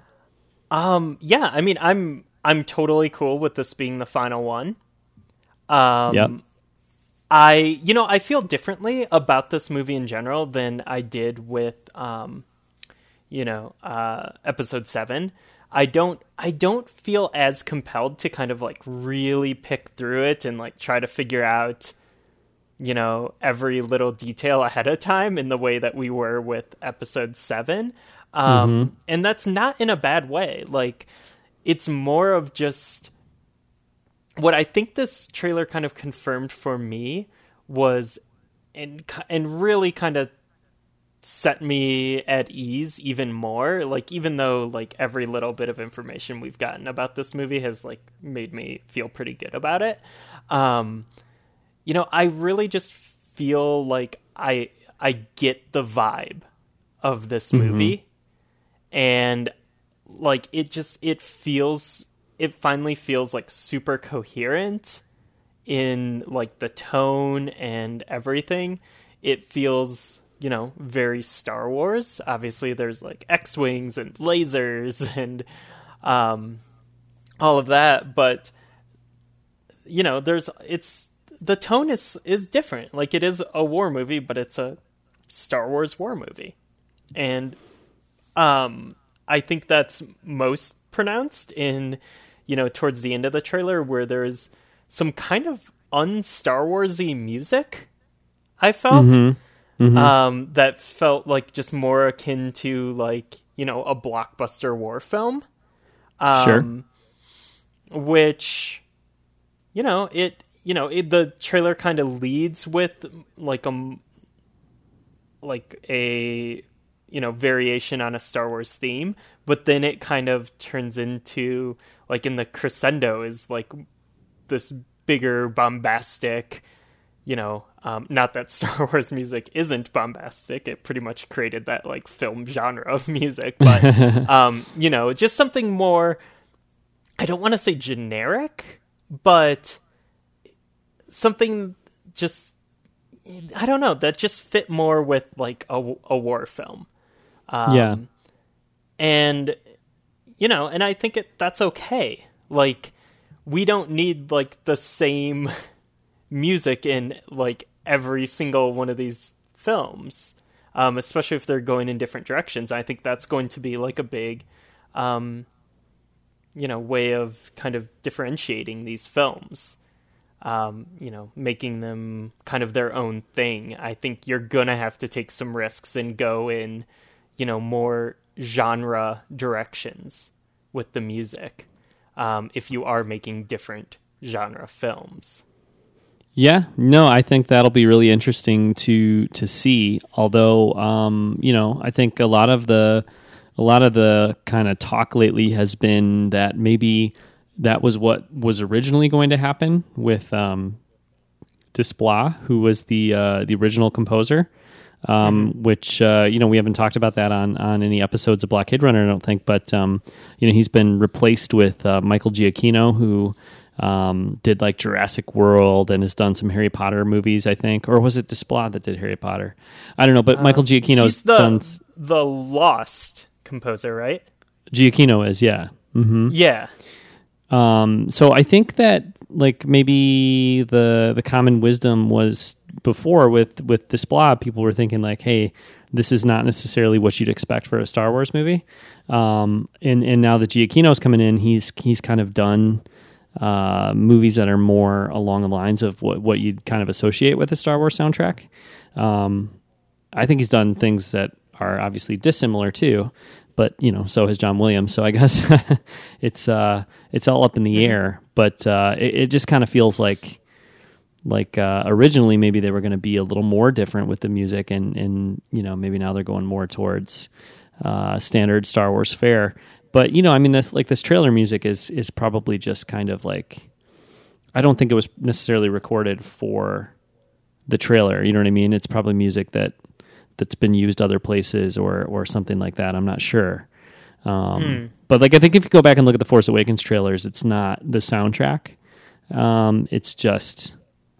Um, yeah, I mean, I'm I'm totally cool with this being the final one. Um, Yep. I you know I feel differently about this movie in general than I did with um, you know, uh, episode seven. I don't I don't feel as compelled to kind of like really pick through it and like try to figure out you know every little detail ahead of time in the way that we were with episode 7 um and that's not in a bad way. Like it's more of just what i think this trailer kind of confirmed for me was and and really kind of set me at ease even more. Like even though like every little bit of information we've gotten about this movie has like made me feel pretty good about it. Um, you know, I really just feel like I I get the vibe of this movie, mm-hmm. and like it just it feels it finally feels like super coherent in like the tone and everything. It feels you know, very Star Wars. Obviously, there's like X Wings and lasers [laughs] and um, all of that, but you know, there's it's the tone is is different. Like it is a war movie, but it's a Star Wars war movie, and um, I think that's most pronounced in you know towards the end of the trailer where there's some kind of un Star Warsy music. I felt. Mm-hmm mm-hmm. um, that felt like just more akin to like you know a blockbuster war film. Um, sure. Which, you know, it you know it, the trailer kind of leads with like a like a you know variation on a Star Wars theme, but then it kind of turns into like in the crescendo is like this bigger bombastic you know, um, not that [laughs] Star Wars music isn't bombastic. It pretty much created that like film genre of music, but [laughs] um, you know, just something more. I don't want to say generic, but something just I don't know that just fit more with like a, a war film. Um, yeah, and you know, and I think it that's okay. Like we don't need like the same [laughs] music in like every single one of these films, um, especially if they're going in different directions. I think that's going to be like a big, um, you know, way of kind of differentiating these films. Um, you know, making them kind of their own thing. I think you're gonna have to take some risks and go in, you know, more genre directions with the music um, if you are making different genre films. Yeah, no, I think that'll be really interesting to to see. Although, um, you know, I think a lot of the a lot of the kind of talk lately has been that maybe that was what was originally going to happen with um, Desplat, who was the uh, the original composer. Um, mm-hmm. which uh, you know we haven't talked about that on on any episodes of Blockade Runner, I don't think. But um, you know he's been replaced with uh, Michael Giacchino, who um, did like Jurassic World and has done some Harry Potter movies, I think, or was it Desplat that did Harry Potter? I don't know, but Michael um, Giacchino's the, done the Lost composer, right? Giacchino is, yeah, mm-hmm. yeah. Um, so I think that like maybe the the common wisdom was before with with Desplat, people were thinking like, hey, this is not necessarily what you'd expect for a Star Wars movie. Um, and and now that Giacchino's coming in, he's he's kind of done uh, movies that are more along the lines of what, what you'd kind of associate with a Star Wars soundtrack. Um, I think he's done things that are obviously dissimilar too, but you know, so has John Williams. So I guess [laughs] it's uh, it's all up in the mm-hmm. air. But uh, it, it, just kind of feels like like uh, originally maybe they were going to be a little more different with the music, and and you know maybe now they're going more towards uh, standard Star Wars fare. But you know, I mean, this like this trailer music is is probably just kind of like I don't think it was necessarily recorded for the trailer. You know what I mean? It's probably music that that's been used other places or or something like that. I'm not sure. Um, mm. But like I think if you go back and look at the Force Awakens trailers, it's not the soundtrack. Um, it's just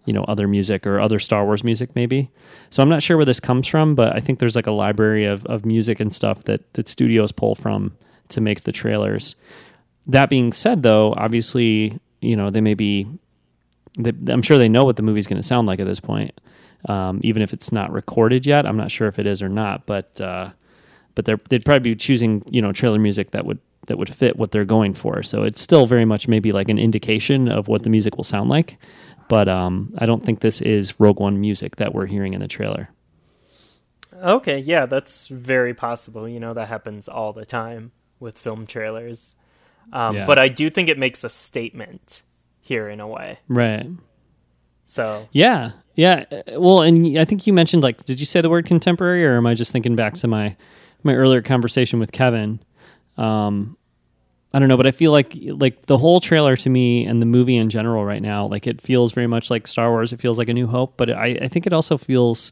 you know other music or other Star Wars music maybe. So I'm not sure where this comes from, but I think there's like a library of, of music and stuff that that studios pull from to make the trailers. That being said, though, obviously, you know, they may be, they, I'm sure they know what the movie's going to sound like at this point. Um, even if it's not recorded yet, I'm not sure if it is or not, but, uh, but they'd probably be choosing, you know, trailer music that would, that would fit what they're going for. So it's still very much maybe like an indication of what the music will sound like. But um, I don't think this is Rogue One music that we're hearing in the trailer. Okay, yeah, that's very possible. You know, that happens all the time with film trailers. Um, yeah. But I do think it makes a statement here in a way. Right. So Yeah, yeah. uh, Well, and I think you mentioned like, did you say the word contemporary, or am I just thinking back to my my earlier conversation with Kevin? Um, I don't know, but I feel like like the whole trailer to me and the movie in general right now, like it feels very much like Star Wars. It feels like A New Hope, but I, I think it also feels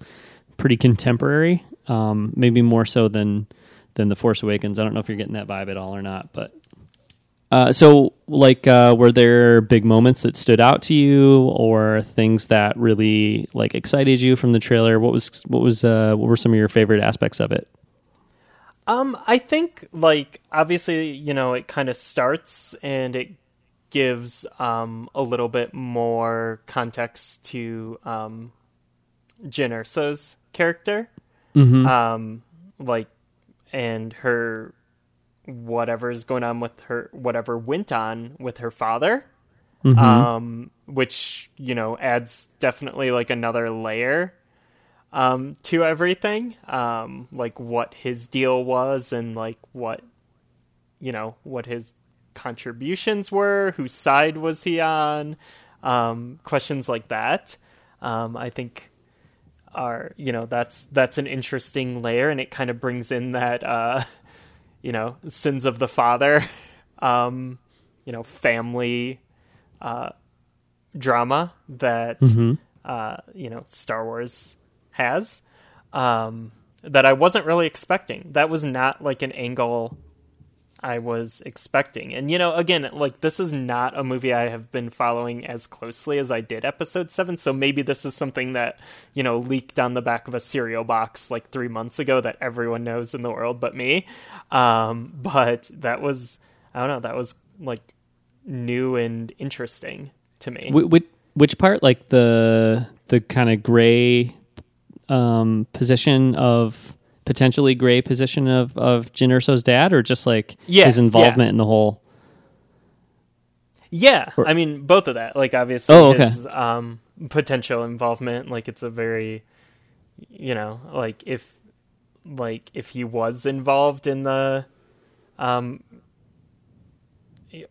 pretty contemporary. Um, maybe more so than than the Force Awakens. I don't know if you're getting that vibe at all or not, but uh, so, like, uh, were there big moments that stood out to you, or things that really like excited you from the trailer? What was what was uh, what were some of your favorite aspects of it? Um, I think like obviously, you know, it kind of starts and it gives um a little bit more context to um Jyn Erso's character. Um like and her whatever's going on with her whatever went on with her father. Um which, you know, adds definitely like another layer um, to everything, um, like what his deal was and like what you know what his contributions were, whose side was he on, um, questions like that. Um, I think are you know that's that's an interesting layer, and it kind of brings in that uh, [laughs] you know sins of the father, [laughs] um, you know family uh, drama that uh, you know Star Wars has um, that I wasn't really expecting. That was not like an angle I was expecting. And you know, again, like this is not a movie I have been following as closely as I did episode 7, so maybe this is something that, you know, leaked on the back of a cereal box like 3 months ago that everyone knows in the world but me. Um, but that was I don't know, that was like new and interesting to me. Which, which part, like the the kind of gray um, position of potentially gray position of of Jyn Erso's dad, or just like Yeah, his involvement yeah. in the whole? Yeah, Or- I mean both of that. Like obviously Oh, okay. his um, potential involvement. Like it's a very, you know, like if, like if he was involved in the, um,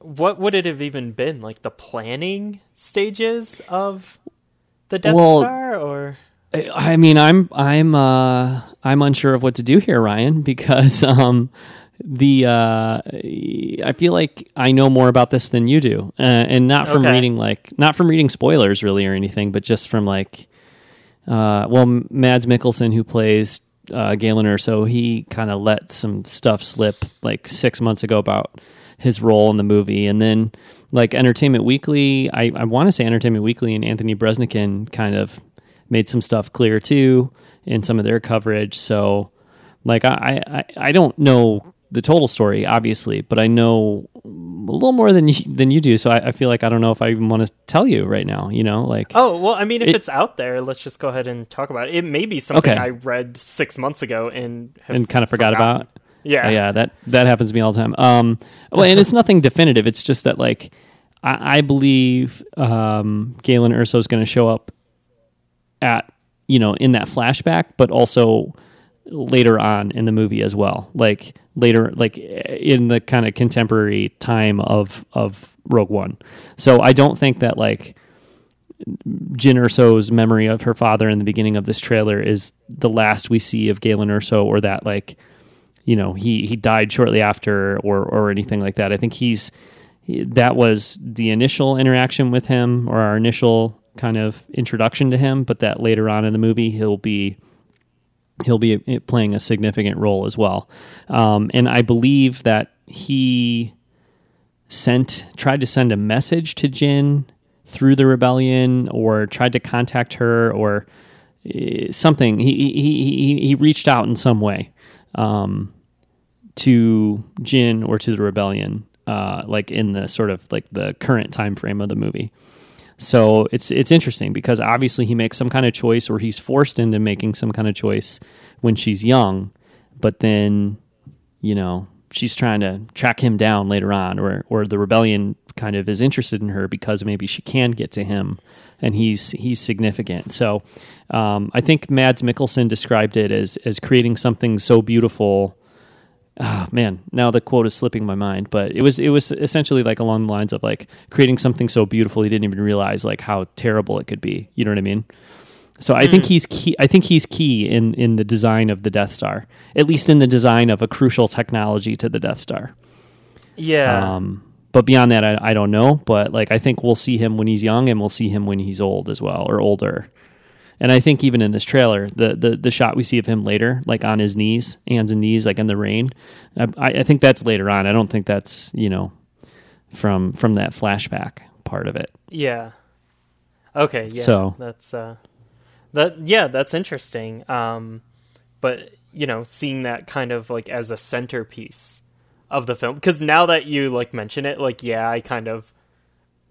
what would it have even been? Like the planning stages of the Death Well, Star, or I mean, I'm I'm uh, I'm unsure of what to do here, Ryan, because [laughs] um, the uh, I feel like I know more about this than you do, uh, and not from Okay. reading like not from reading spoilers really or anything, but just from like, uh, well, Mads Mikkelsen who plays uh, Galen Erso, he kind of let some stuff slip like six months ago about his role in the movie, and then like Entertainment Weekly, I, I want to say Entertainment Weekly and Anthony Breznican kind of made some stuff clear too in some of their coverage. So, like, I, I, I don't know the total story, obviously, but I know a little more than you, than you do. So I, I feel like I don't know if I even want to tell you right now. You know, like, oh well, I mean if It- it's out there, let's just go ahead and talk about it. It may be something Okay. I read six months ago and have and kind of forgot forgotten. about. Yeah, Oh, yeah, that that happens to me all the time. Um, well, and it's nothing definitive. It's just that like I, I believe um, Galen Erso is going to show up at you know in that flashback, but also later on in the movie as well. Like later, like in the kind of contemporary time of of Rogue One. So I don't think that like Jyn Erso's memory of her father in the beginning of this trailer is the last we see of Galen Erso, or that like you know he he died shortly after or or anything like that. I think he's that was the initial interaction with him or our initial kind of introduction to him, but that later on in the movie he'll be he'll be playing a significant role as well. Um, and I believe that he sent tried to send a message to Jyn through the rebellion or tried to contact her or uh, something. He he he he reached out in some way um, to Jyn or to the rebellion, uh, like in the sort of like the current time frame of the movie. So it's it's interesting because obviously he makes some kind of choice or he's forced into making some kind of choice when she's young, but then you know she's trying to track him down later on or or the rebellion kind of is interested in her because maybe she can get to him and he's he's significant. So um, I think Mads Mikkelsen described it as as creating something so beautiful oh man, now the quote is slipping my mind, but it was it was essentially like along the lines of like creating something so beautiful he didn't even realize like how terrible it could be. You know what I mean? So I think he's key. I think he's key in in the design of the Death Star, at least in the design of a crucial technology to the Death Star. Yeah. Um, but beyond that, I, I don't know. But like, I think we'll see him when he's young, and we'll see him when he's old as well, or older. And I think even in this trailer, the the, the shot we see of him later, like on his knees, hands and knees, like in the rain, I, I think that's later on. I don't think that's you know from from that flashback part of it. Yeah. Okay. Yeah. So- that's uh, that. Yeah, that's interesting. Um, but you know, seeing that kind of like as a centerpiece of the film, because now that you like mention it, like yeah, I kind of,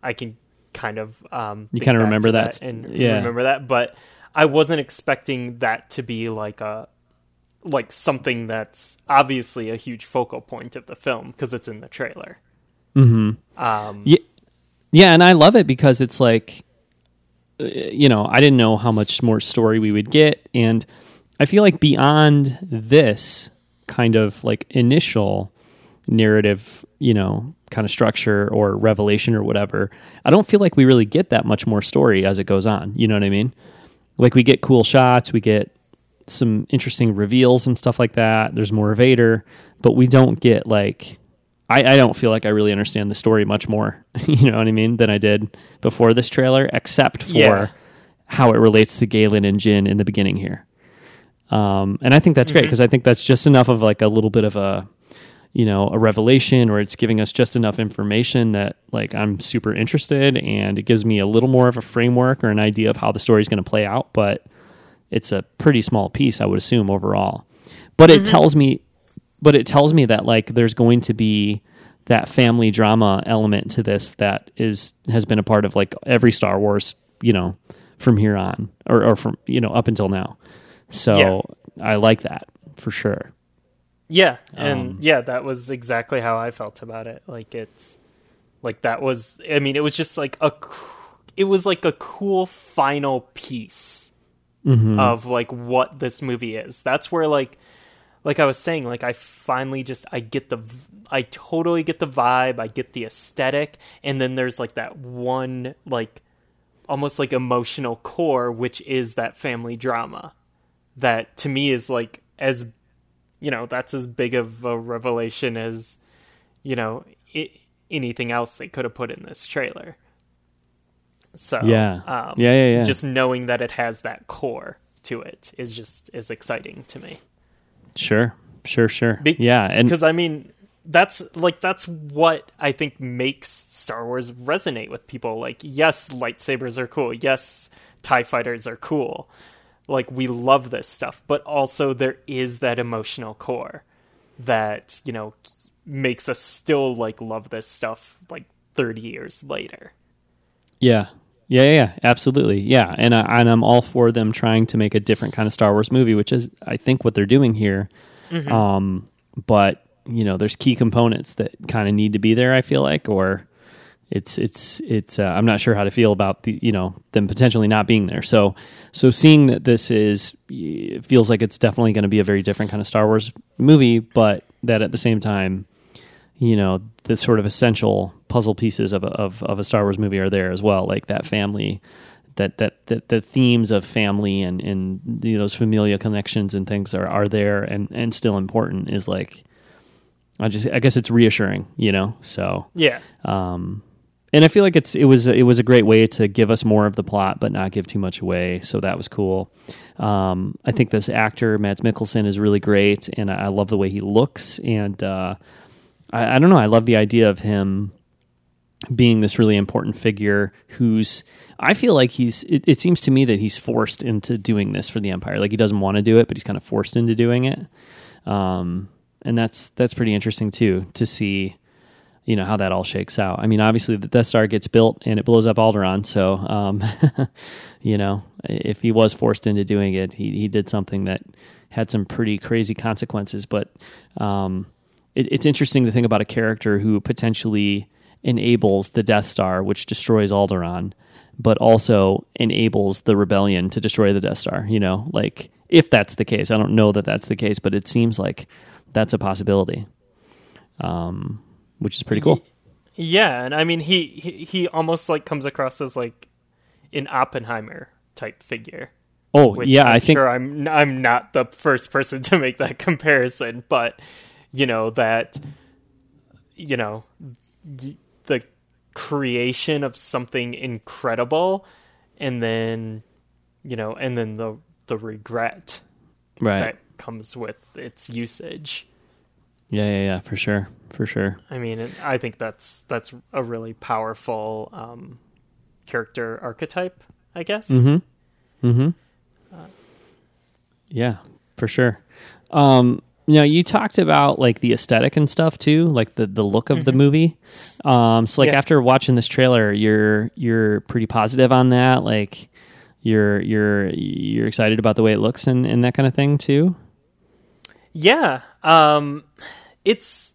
I can kind of um, You kinda remember to that, and yeah. remember that, but I wasn't expecting that to be like a like something that's obviously a huge focal point of the film because it's in the trailer. Mm-hmm. Um, Yeah, yeah, and I love it because it's like, you know, I didn't know how much more story we would get, and I feel like beyond this kind of like initial narrative, you know, kind of structure or revelation or whatever, I don't feel like we really get that much more story as it goes on. You know what I mean? Like we get cool shots, we get some interesting reveals and stuff like that. There's more Vader, but we don't get like I, I don't feel like I really understand the story much more, [laughs] you know what I mean, than I did before this trailer, except for Yeah. how it relates to Galen and Jyn in the beginning here. Um, and I think that's great because I think that's just enough of like a little bit of a, you know, a revelation, or it's giving us just enough information that like I'm super interested, and it gives me a little more of a framework or an idea of how the story is going to play out. But it's a pretty small piece, I would assume overall. But it mm-hmm. tells me, but it tells me that like there's going to be that family drama element to this that is has been a part of like every Star Wars, you know, from here on or, or from you know up until now. So I like that for sure. Yeah, and Um, yeah, that was exactly how I felt about it. Like it's like that was I mean, it was just like a it was like a cool final piece Mm-hmm. of like what this movie is. That's where like like I was saying, like I finally just I get the I totally get the vibe, I get the aesthetic, and then there's like that one like almost like emotional core which is that family drama that to me is like as you know that's as big of a revelation as you know I- anything else they could have put in this trailer so Yeah. um, Yeah, yeah, yeah. just knowing that it has that core to it is just is exciting to me Sure, sure, sure. Be- yeah, and because I mean that's like that's what I think makes Star Wars resonate with people. Like, yes, lightsabers are cool. Yes, Tie fighters are cool. Like, we love this stuff, but also there is that emotional core that you know makes us still like love this stuff like thirty years later. Yeah. Yeah, yeah, yeah, absolutely. Yeah, and I, and I'm all for them trying to make a different kind of Star Wars movie, which is I think what they're doing here. Um, but you know, there's key components that kind of need to be there. I feel like, or it's it's it's. Uh, I'm not sure how to feel about the you know them potentially not being there. So so seeing that this is it feels like it's definitely going to be a very different kind of Star Wars movie, but that at the same time you know the sort of essential puzzle pieces of a, of, of a Star Wars movie are there as well, like that family, that that, that the themes of family and and you know, those familial connections and things are, are there and and still important is like I just I guess it's reassuring, you know. So Yeah, um, and I feel like it's it was it was a great way to give us more of the plot, but not give too much away. So that was cool. Um, I think this actor Mads Mikkelsen is really great, and I, love the way he looks. And uh, I, I don't know, I love the idea of him being this really important figure who's I feel like he's it, it seems to me that he's forced into doing this for the empire like he doesn't want to do it but he's kind of forced into doing it um, and that's that's pretty interesting too to see you know how that all shakes out. I mean obviously the Death Star gets built and it blows up Alderaan so um, [laughs] you know if he was forced into doing it he, he did something that had some pretty crazy consequences. But um, it, it's interesting to think about a character who potentially enables the Death Star, which destroys Alderaan, but also enables the rebellion to destroy the Death Star. You know, like if that's the case, I don't know that that's the case, but it seems like that's a possibility, um, which is pretty cool. Yeah, and I mean he, he he almost like comes across as like an Oppenheimer type figure. Oh Which yeah, I'm I think sure I'm I'm not the first person [laughs] to make that comparison, but you know that you know the creation of something incredible and then you know and then the the regret right. that comes with its usage. Yeah, yeah, yeah, for sure, for sure. I mean, I think that's that's a really powerful um, character archetype, I guess. Mm-hmm. Mm-hmm. yeah, for sure. Um, you know, you talked about like the aesthetic and stuff too, like the the look of the movie. Um, so like Yeah. after watching this trailer, you're you're pretty positive on that. Like you're you're you're excited about the way it looks and, and that kind of thing too. Yeah. Um it's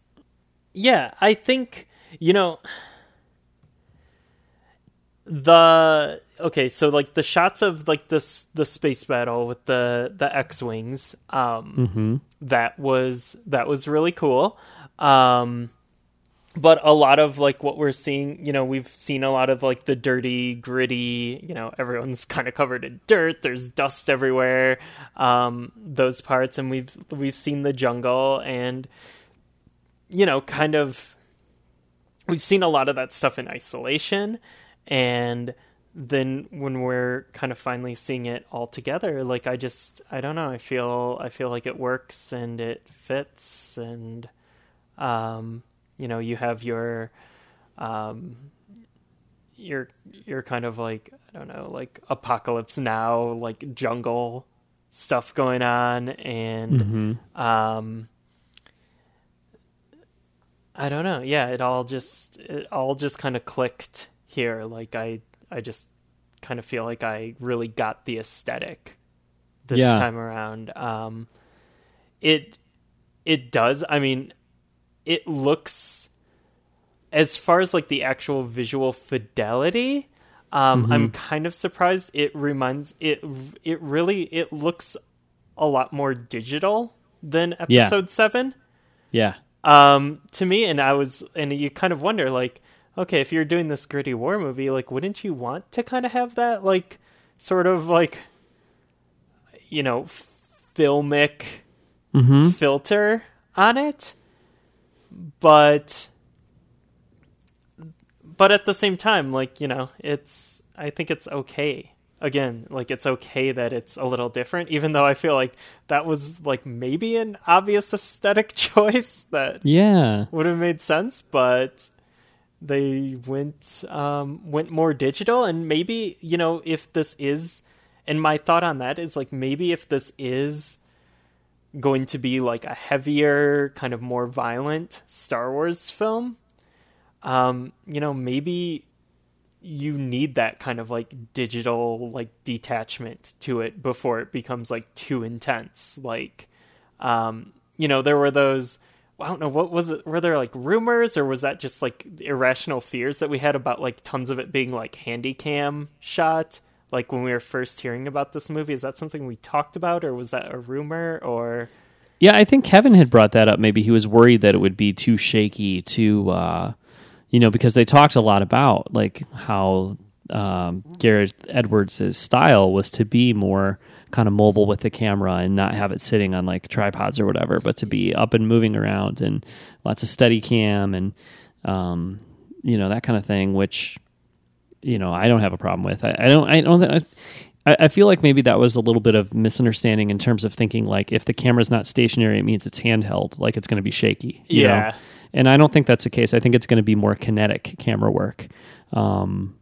yeah, I think you know the okay, so like the shots of like this the space battle with the the X-wings um that was that was really cool. Um but a lot of like what we're seeing, you know, we've seen a lot of like the dirty, gritty, you know, everyone's [laughs] kind of covered in dirt. There's dust everywhere. Um, those parts, and we've we've seen the jungle, and you know, kind of, we've seen a lot of that stuff in isolation, and then when we're kind of finally seeing it all together, like I just, I don't know, I feel, I feel like it works and it fits, and um you know you have your um your your kind of like i don't know like apocalypse now like jungle stuff going on and um i don't know yeah it all just it all just kind of clicked here like i i just kind of feel like i really got the aesthetic this Yeah. time around um it it does i mean it looks as far as like the actual visual fidelity um, i'm kind of surprised it reminds it it really it looks a lot more digital than Yeah. episode 7 Yeah. Um to me and i was and you kind of wonder like okay if you're doing this gritty war movie like wouldn't you want to kind of have that like sort of like you know filmic filter on it? But but at the same time like you know it's i think it's okay again like it's okay that it's a little different even though i feel like that was like maybe an obvious aesthetic [laughs] choice that Yeah. would have made sense but they went um went more digital and maybe you know if this is and my thought on that is like maybe if this is going to be like a heavier kind of more violent Star Wars film um you know maybe you need that kind of like digital like detachment to it before it becomes like too intense. Like um you know there were those I don't know what was it were there like rumors or was that just like irrational fears that we had about like tons of it being like handy cam shot like when we were first hearing about this movie? Is that something we talked about or was that a rumor or? Yeah, I think Kevin had brought that up. Maybe he was worried that it would be too shaky, too, uh, you know, because they talked a lot about like how um, Gareth Edwards' style was to be more kind of mobile with the camera and not have it sitting on like tripods or whatever, but to be up and moving around and lots of steady cam and, um, you know, that kind of thing, which, you know, I don't have a problem with. I, I don't, I don't, I, I feel like maybe that was a little bit of misunderstanding in terms of thinking like if the camera's not stationary, it means it's handheld, like it's going to be shaky. you know? And I don't think that's the case. I think it's going to be more kinetic camera work. Um,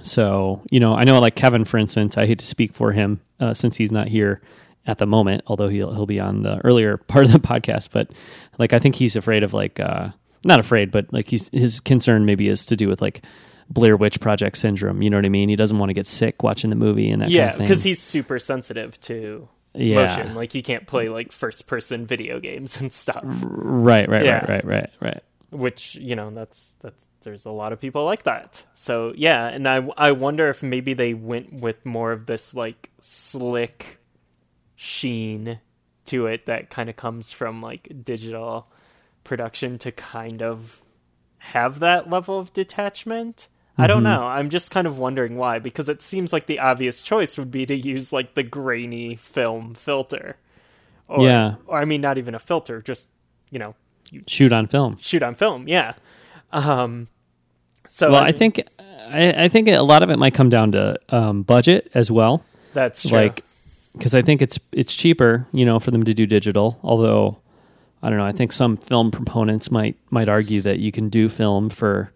so, you know, I know like Kevin, for instance, I hate to speak for him uh, since he's not here at the moment, although he'll, he'll be on the earlier [laughs] part of the podcast. But like, I think he's afraid of like, uh, not afraid, but like he's, his concern maybe is to do with like Blair Witch Project syndrome. You know what I mean? He doesn't want to get sick watching the movie and that yeah kind of because he's super sensitive to Yeah. motion like you can't play like first person video games and stuff right, right, Yeah. right, right, right, right. which you know that's that's there's a lot of people like that so yeah and i i wonder if maybe they went with more of this like slick sheen to it that kind of comes from like digital production to kind of have that level of detachment. I don't know. I'm just kind of wondering why because it seems like the obvious choice would be to use like the grainy film filter. Or, Yeah. Or I mean not even a filter, just, you know, Shoot on film. shoot on film. Yeah. Um so Well, I mean, think I, I think a lot of it might come down to um, budget as well. that's true. like because I think it's it's cheaper, you know, for them to do digital. Although I don't know, I think some film proponents might might argue that you can do film for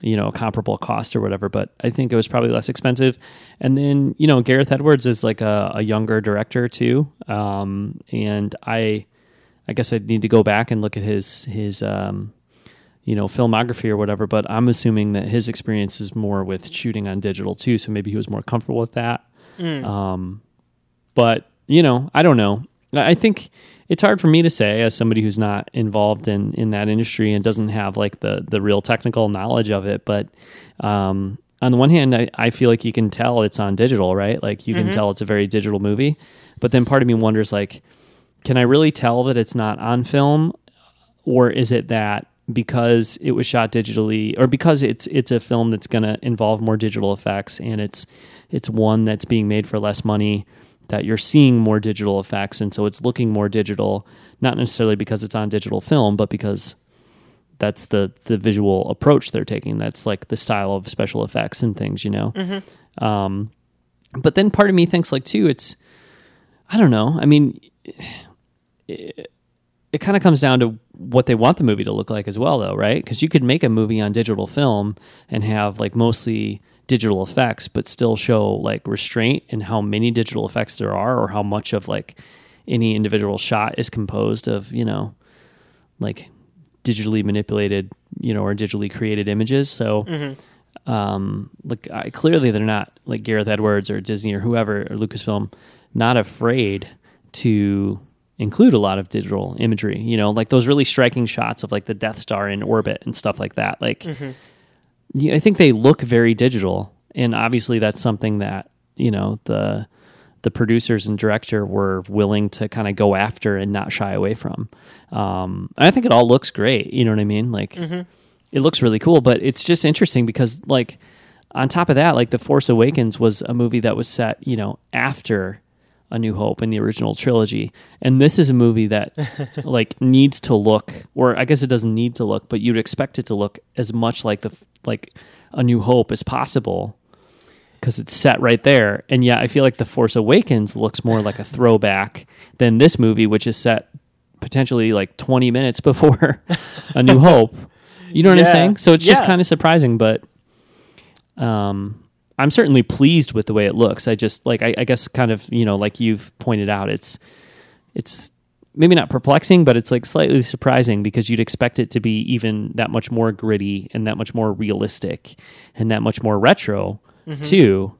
you know a comparable cost or whatever. But I think it was probably less expensive. And then you know Gareth Edwards is like a, a younger director too, um, and I I guess I'd need to go back and look at his his um, you know filmography or whatever. But I'm assuming that his experience is more with shooting on digital too, so maybe he was more comfortable with that. Um, but you know, I don't know. I think it's hard for me to say as somebody who's not involved in in that industry and doesn't have like the the real technical knowledge of it. But um, on the one hand, I, I feel like you can tell it's on digital, right? Like you can tell it's a very digital movie. But then part of me wonders, like, can I really tell that it's not on film, or is it that because it was shot digitally, or because it's it's a film that's going to involve more digital effects, and it's it's one that's being made for less money, that you're seeing more digital effects, and so it's looking more digital, not necessarily because it's on digital film, but because that's the the visual approach they're taking. That's like the style of special effects and things, you know. Um, but then part of me thinks like too, it's I don't know. I mean, it, it kind of comes down to what they want the movie to look like as well, though, right? Because you could make a movie on digital film and have like mostly digital effects, but still show like restraint in how many digital effects there are, or how much of like any individual shot is composed of, you know, like digitally manipulated, you know, or digitally created images. So, um, like I, clearly they're not like Gareth Edwards or Disney or whoever or Lucasfilm, not afraid to include a lot of digital imagery. You know, like those really striking shots of like the Death Star in orbit and stuff like that. Like, yeah, I think they look very digital, and obviously that's something that you know the the producers and director were willing to kind of go after and not shy away from. Um, I think it all looks great. You know what I mean? Like it looks really cool, but it's just interesting because like on top of that, like The Force Awakens was a movie that was set, you know, after A New Hope in the original trilogy. And this is a movie that [laughs] like needs to look or I guess it doesn't need to look, but you'd expect it to look as much like the like A New Hope as possible because it's set right there. And yet I feel like The Force Awakens looks more like a [laughs] throwback than this movie, which is set potentially like 20 minutes [laughs] before A New Hope. You know what I'm saying? So it's just kind of surprising, but um, I'm certainly pleased with the way it looks. I just like I, I guess kind of you know like you've pointed out, it's it's maybe not perplexing, but it's like slightly surprising because you'd expect it to be even that much more gritty and that much more realistic and that much more retro too,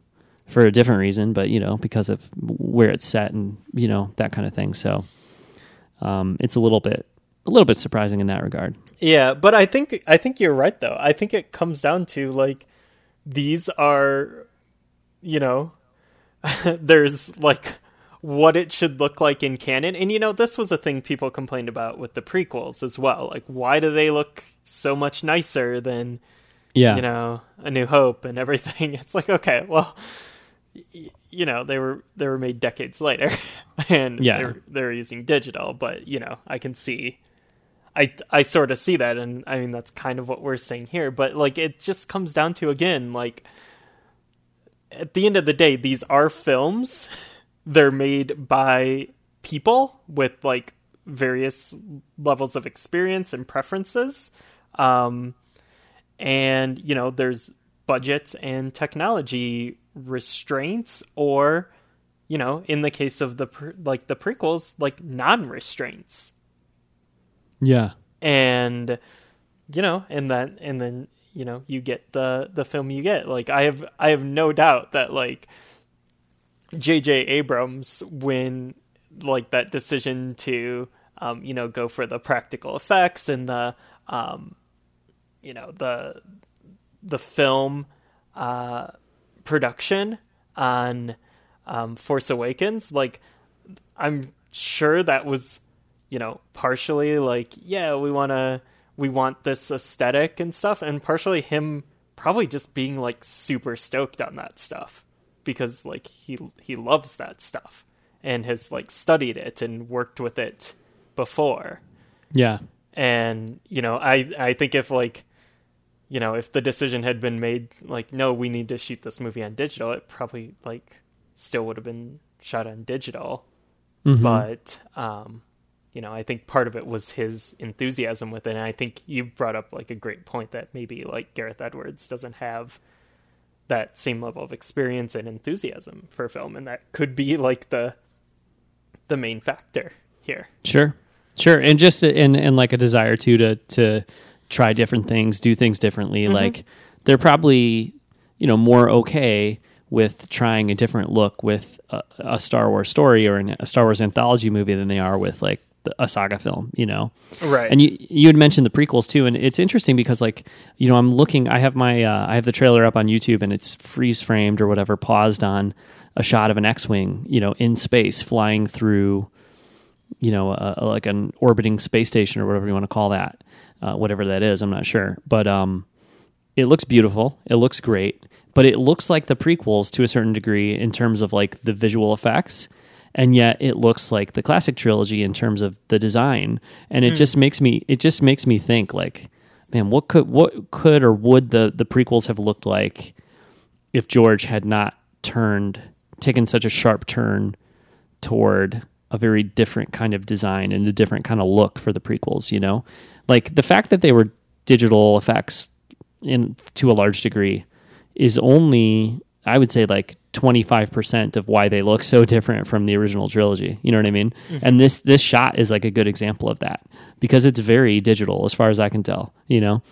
for a different reason. But you know because of where it's set and you know that kind of thing. So um, it's a little bit a little bit surprising in that regard. Yeah, but I think I think you're right though. I think it comes down to like these are you know [laughs] there's like what it should look like in canon. And you know, this was a thing people complained about with the prequels as well. Like why do they look so much nicer than Yeah, you know, A New Hope and everything? [laughs] It's like okay, well y- you know, they were they were made decades later [laughs] and Yeah. they're they're using digital, but you know, I can see I I sort of see that, and I mean that's kind of what we're saying here. But like, it just comes down to again, like at the end of the day, these are films. [laughs] They're made by people with like various levels of experience and preferences, um, and you know, there's budget and technology restraints, or you know, in the case of the like the prequels, like non-restraints yeah, and you know and then and then you know you get the the film you get. Like i have i have no doubt that like jj abrams when like that decision to um you know go for the practical effects and the um you know the the film uh production on um force awakens like i'm sure that was, you know, partially like, yeah, we want to we want this aesthetic and stuff and partially him probably just being like super stoked on that stuff because like he he loves that stuff and has like studied it and worked with it before. Yeah. And you know, I I think if like you know, if the decision had been made like no, we need to shoot this movie on digital, it probably like still would have been shot on digital. Mhm. But um you know, I think part of it was his enthusiasm with it. And I think you brought up like a great point that maybe like Gareth Edwards doesn't have that same level of experience and enthusiasm for film, and that could be like the the main factor here. Sure, sure, and just and and like a desire to to to try different things, do things differently. Mm-hmm. Like they're probably you know more okay with trying a different look with a, a Star Wars story or an, a Star Wars anthology movie than they are with like a saga film. You know, Right. and you you had mentioned the prequels too, and it's interesting because like you know I'm looking, I have my uh, I have the trailer up on YouTube, and it's freeze framed or whatever, paused on a shot of an X-wing, you know, in space flying through, you know, a, a- like an orbiting space station or whatever you want to call that, uh, whatever that is, I'm not sure, but um, it looks beautiful, it looks great, but it looks like the prequels to a certain degree in terms of like the visual effects and yet it looks like the classic trilogy in terms of the design. And it hmm. just makes me it just makes me think like man what could what could or would the the prequels have looked like if george had not turned taken such a sharp turn toward a very different kind of design and a different kind of look for the prequels you know? Like the fact that they were digital effects in to a large degree is only I would say like 25% of why they look so different from the original trilogy. You know what I mean? And this this shot is like a good example of that because it's very digital as far as I can tell, you know.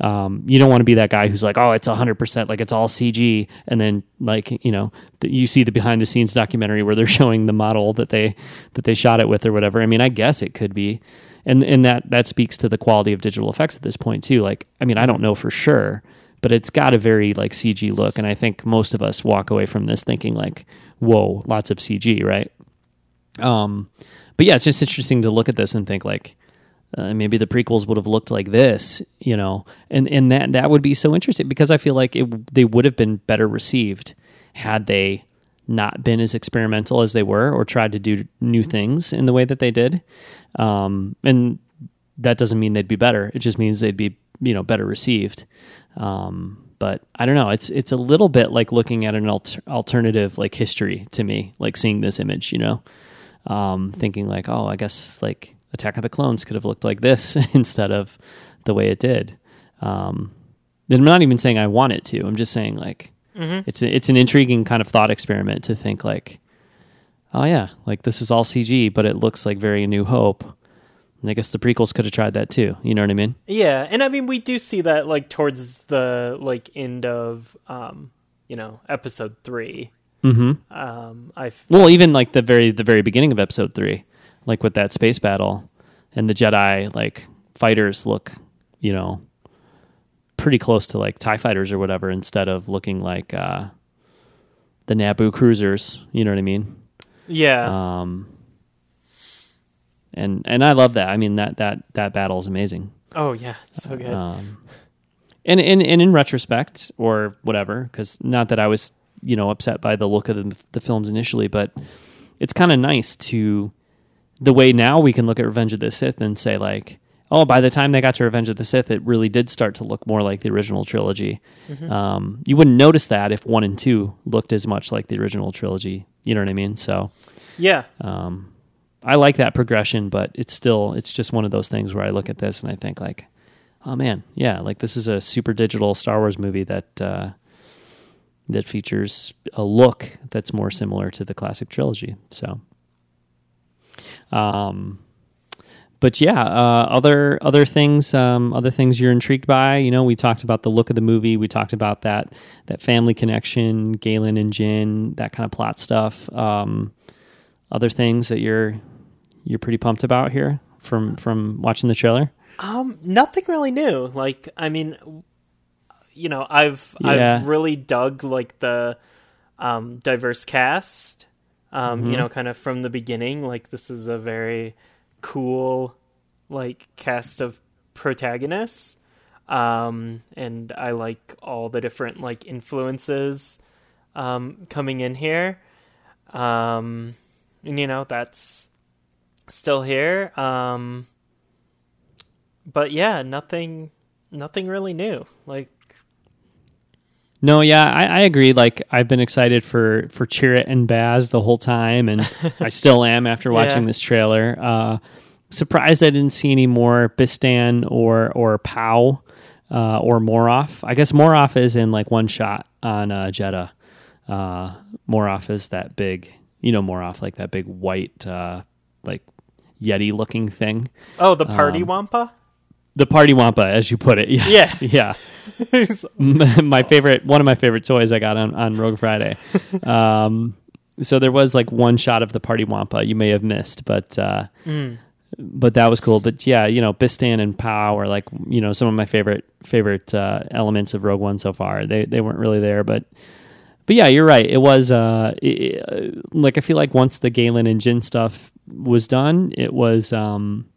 Um, you don't want to be that guy who's like, "Oh, it's 100% like it's all CG." And then like, you know, th- you see the behind the scenes documentary where they're [laughs] showing the model that they that they shot it with or whatever. I mean, I guess it could be. And and that that speaks to the quality of digital effects at this point too. Like, I mean, I don't know for sure, but it's got a very like CG look, and I think most of us walk away from this thinking like, "Whoa, lots of CG," right? Um, but yeah, it's just interesting to look at this and think like, uh, maybe the prequels would have looked like this, you know, and and that that would be so interesting because I feel like it they would have been better received had they not been as experimental as they were or tried to do new things in the way that they did. Um, and that doesn't mean they'd be better. It just means they'd be, you know, better received. Um, but I don't know. It's it's a little bit like looking at an alter- alternative like history to me, like seeing this image, you know, um, thinking like, oh, I guess like Attack of the Clones could have looked like this [laughs] instead of the way it did. Um, and I'm not even saying I want it to. I'm just saying like it's a, it's an intriguing kind of thought experiment to think like, oh yeah, like this is all CG, but it looks like very New Hope. I guess the prequels could have tried that too. You know what I mean? Yeah, and I mean we do see that like towards the like end of um, you know, episode 3. Mm-hmm. Um I Well, even like the very the very beginning of episode three, like with that space battle, and the Jedi like fighters look, you know, pretty close to like Tie fighters or whatever, instead of looking like uh, the Naboo cruisers. You know what I mean? yeah. Um, and and I love that. I mean that that that battle is amazing. oh yeah, it's so good. Um, and, and and in retrospect or whatever, because not that I was you know upset by the look of the, the films initially, but it's kind of nice to the way now we can look at Revenge of the Sith and say like, oh, by the time they got to Revenge of the Sith, it really did start to look more like the original trilogy. Um, you wouldn't notice that if one and two looked as much like the original trilogy. You know what I mean? So yeah. um, I like that progression, but it's still it's just one of those things where I look at this and I think like, oh man, yeah, like this is a super digital Star Wars movie that uh, that features a look that's more similar to the classic trilogy. So, um, but yeah, uh, other other things, um, other things you're intrigued by. You know, we talked about the look of the movie. We talked about that that family connection, Galen and Jyn, that kind of plot stuff. Um, other things that you're you're pretty pumped about here from from watching the trailer. Um, nothing really new. Like, I mean, you know, I've Yeah. I've really dug like the um, diverse cast. Um, You know, kind of from the beginning, like this is a very cool like cast of protagonists. Um, and I like all the different like influences um, coming in here. Um, and you know that's still here. Um, but yeah, nothing, nothing really new. Like No, yeah, I, I agree. Like I've been excited for for Chirrut and Baze the whole time, and I [laughs] still am after watching Yeah. this trailer. Uh, surprised I didn't see any more Bistan or or Pao uh, or Moroff. I guess Moroff is in like one shot on uh, Jedha. Uh, Moroff is that big, you know, Moroff like that big white, uh, like Yeti looking thing. oh, the party Um, wampa. The party wampa, as you put it. [laughs] Yes. Yeah. [laughs] [laughs] my favorite, one of my favorite toys I got on, on Rogue Friday. Um, so there was like one shot of the party wampa you may have missed, but, uh, but that was cool. But yeah, you know, Bistan and Pao are like, you know, some of my favorite, favorite, uh, elements of Rogue One so far. They, they weren't really there, but, but yeah, you're right. It was, uh, it, uh, like, I feel like once the Galen and Jyn stuff was done, it was, um,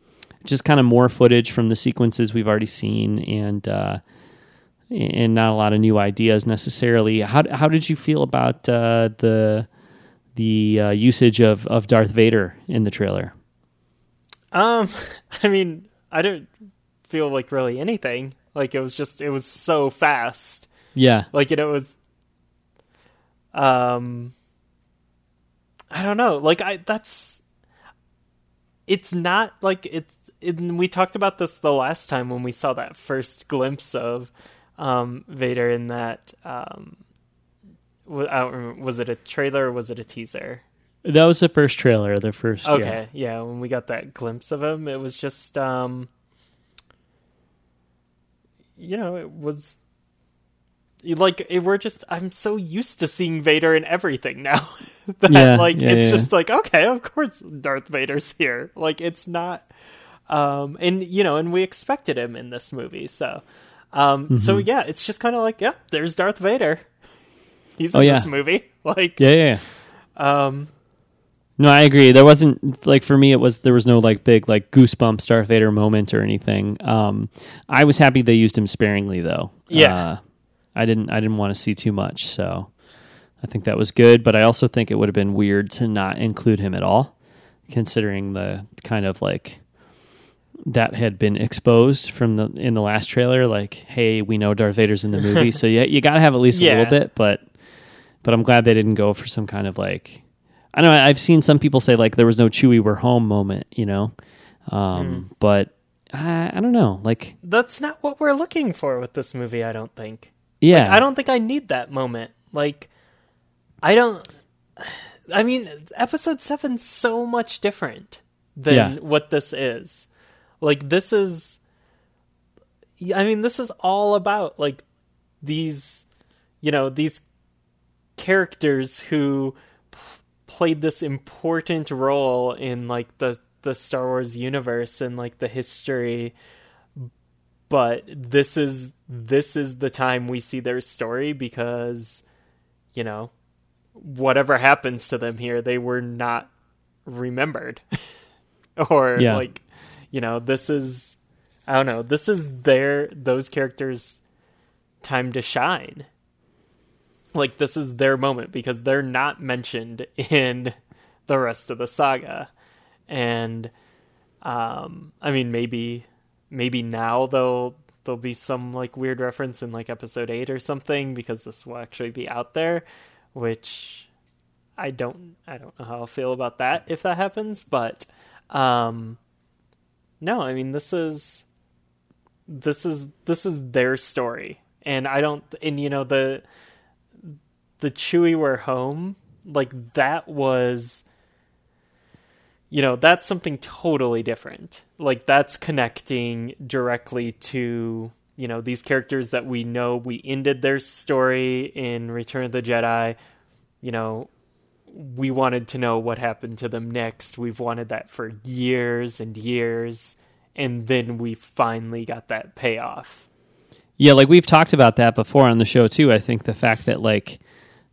just kind of more footage from the sequences we've already seen and uh, and not a lot of new ideas necessarily. How how did you feel about uh, the the uh, usage of, of Darth Vader in the trailer? Um, [laughs] I mean, I don't feel like really anything. Like it was just, it was so fast. Yeah, Like it, it was, um, I don't know. Like I, that's, it's not like it's. It, we talked about this the last time when we saw that first glimpse of um, Vader in that. Um, I don't remember, was it a trailer or was it a teaser? that was the first trailer. The first. yeah. Okay, yeah. when we got that glimpse of him, it was just um you know, it was like it, we're just I'm so used to seeing Vader in everything now [laughs] that Yeah, like yeah, it's yeah. just like okay, of course Darth Vader's here. Like it's not um and you know, and we expected him in this movie, so um so Mm-hmm. yeah, it's just kind of like, yep, there's Darth Vader. [laughs] He's Oh, in yeah. this movie. [laughs] Like Yeah, yeah. yeah. um No, I agree. There wasn't like for me. It was there was no like big like goosebumps Darth Vader moment or anything. Um, I was happy they used him sparingly though. Yeah. uh, I didn't. I didn't want to see too much, so I think that was good. But I also think it would have been weird to not include him at all, considering the kind of like that had been exposed from the in the last trailer. Like, hey, we know Darth Vader's in the [laughs] movie, so yeah, you got to have at least a little bit. But but I'm glad they didn't go for some kind of like I don't know. I've seen some people say like there was no Chewie we're home moment, you know, um, but I, I don't know. Like, that's not what we're looking for with this movie, I don't think. Yeah, Like, I don't think I need that moment. Like, I don't. I mean, episode seven's so much different than Yeah. what this is. Like, this is. I mean, this is all about, like, these, you know, these characters who p- played this important role in, like, the, the Star Wars universe and, like, the history but this is this is the time we see their story because you know whatever happens to them here they were not remembered. [laughs] Or Yeah. like you know this is i don't know this is their those characters time to shine. Like this is their moment because they're not mentioned in the rest of the saga. And um i mean maybe maybe now they'll there'll be some like weird reference in like episode 8 or something because this will actually be out there which i don't i don't know how i'll feel about that if that happens but um no i mean this is this is this is their story. And i don't and you know the the Chewie we're home like that was you know that's something totally different. Like that's connecting directly to you know these characters that we know. We ended their story in return of the jedi. You know we wanted to know what happened to them next. We've wanted that for years and years. And then we finally got that payoff. Yeah. Like we've talked about that before on the show too. I think the fact that like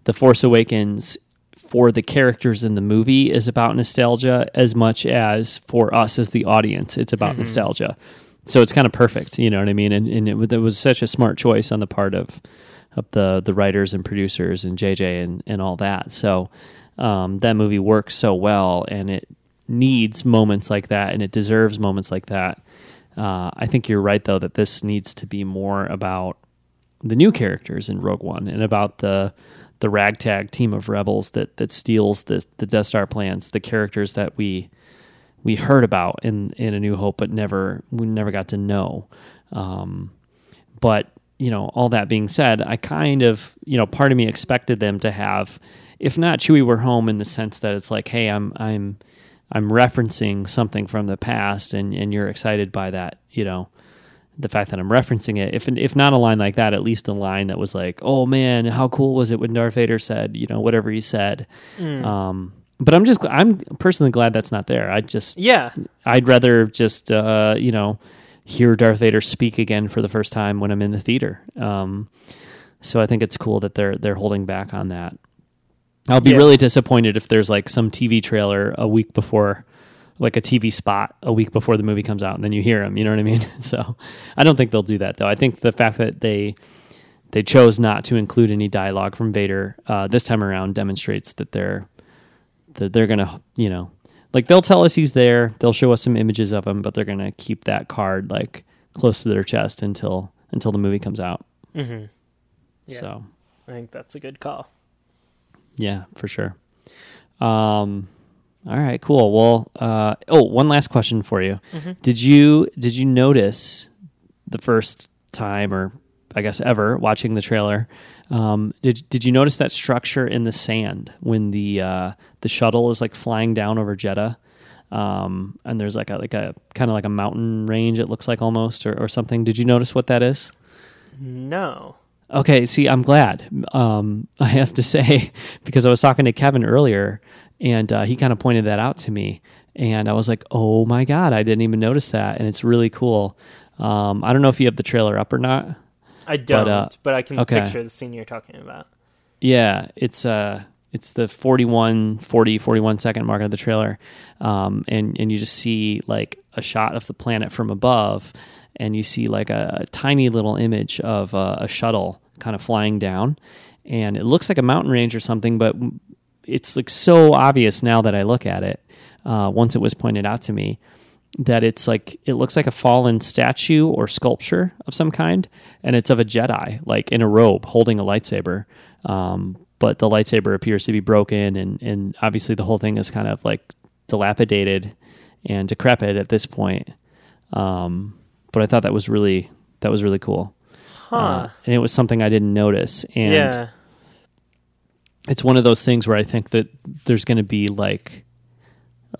the Force Awakens for the characters in the movie is about nostalgia as much as for us as the audience it's about nostalgia. So it's kind of perfect you know what i mean? And, and it, it was such a smart choice on the part of of the the writers and producers and jj and and all that. So um, that movie works so well and it needs moments like that and it deserves moments like that. Uh, i think you're right though that this needs to be more about the new characters in Rogue One and about the the ragtag team of rebels that that steals the the Death Star plans, the characters that we we heard about in in A New Hope, but never we never got to know. Um, but you know, all that being said, I kind of you know, part of me expected them to have, if not Chewie were home in the sense that it's like, hey, I'm I'm I'm referencing something from the past, and and you're excited by that, you know the fact that I'm referencing it. If if not a line like that, at least a line that was like, "Oh man, how cool was it when Darth Vader said, you know, whatever he said." Um, but I'm just I'm personally glad that's not there. I just Yeah. I'd rather just uh, you know hear Darth Vader speak again for the first time when I'm in the theater. Um, so I think it's cool that they're they're holding back on that. I'll be Yeah. really disappointed if there's like some TV trailer a week before, like a TV spot a week before the movie comes out, and then you hear him. You know what I mean? [laughs] So I don't think they'll do that though. I think the fact that they they chose not to include any dialogue from Vader uh, this time around demonstrates that they're that they're gonna you know like they'll tell us he's there they'll show us some images of him but they're gonna keep that card like close to their chest until until the movie comes out Mm-hmm. Yeah. so I think that's a good call. yeah for sure um all right cool. Well uh oh one last question for you. Did you did you notice the first time or i guess ever watching the trailer um did did you notice that structure in the sand when the uh the shuttle is like flying down over Jedha? Um and there's like a like a kind of like a mountain range it looks like almost or, or something. Did you notice what that is? No. Okay, see, I'm glad. Um, [laughs] I have to say because I was talking to Kevin earlier, and uh, he kind of pointed that out to me, and I was like, "Oh my god, I didn't even notice that," and it's really cool. Um, I don't know if you have the trailer up or not. I don't, but, uh, I can okay. picture the scene you're talking about. Yeah, it's uh it's the 41 40 41 second mark of the trailer. Um and and you just see like a shot of the planet from above and you see like a, a tiny little image of uh, a shuttle kind of flying down and it looks like a mountain range or something but it's like so obvious now that I look at it uh, once it was pointed out to me that it's like it looks like a fallen statue or sculpture of some kind, and it's of a Jedi, like in a robe, holding a lightsaber. Um, but the lightsaber appears to be broken, and and obviously the whole thing is kind of like dilapidated and decrepit at this point. Um, but I thought that was really that was really cool, Huh. Uh, and it was something I didn't notice. And yeah. It's one of those things where I think that there's going to be like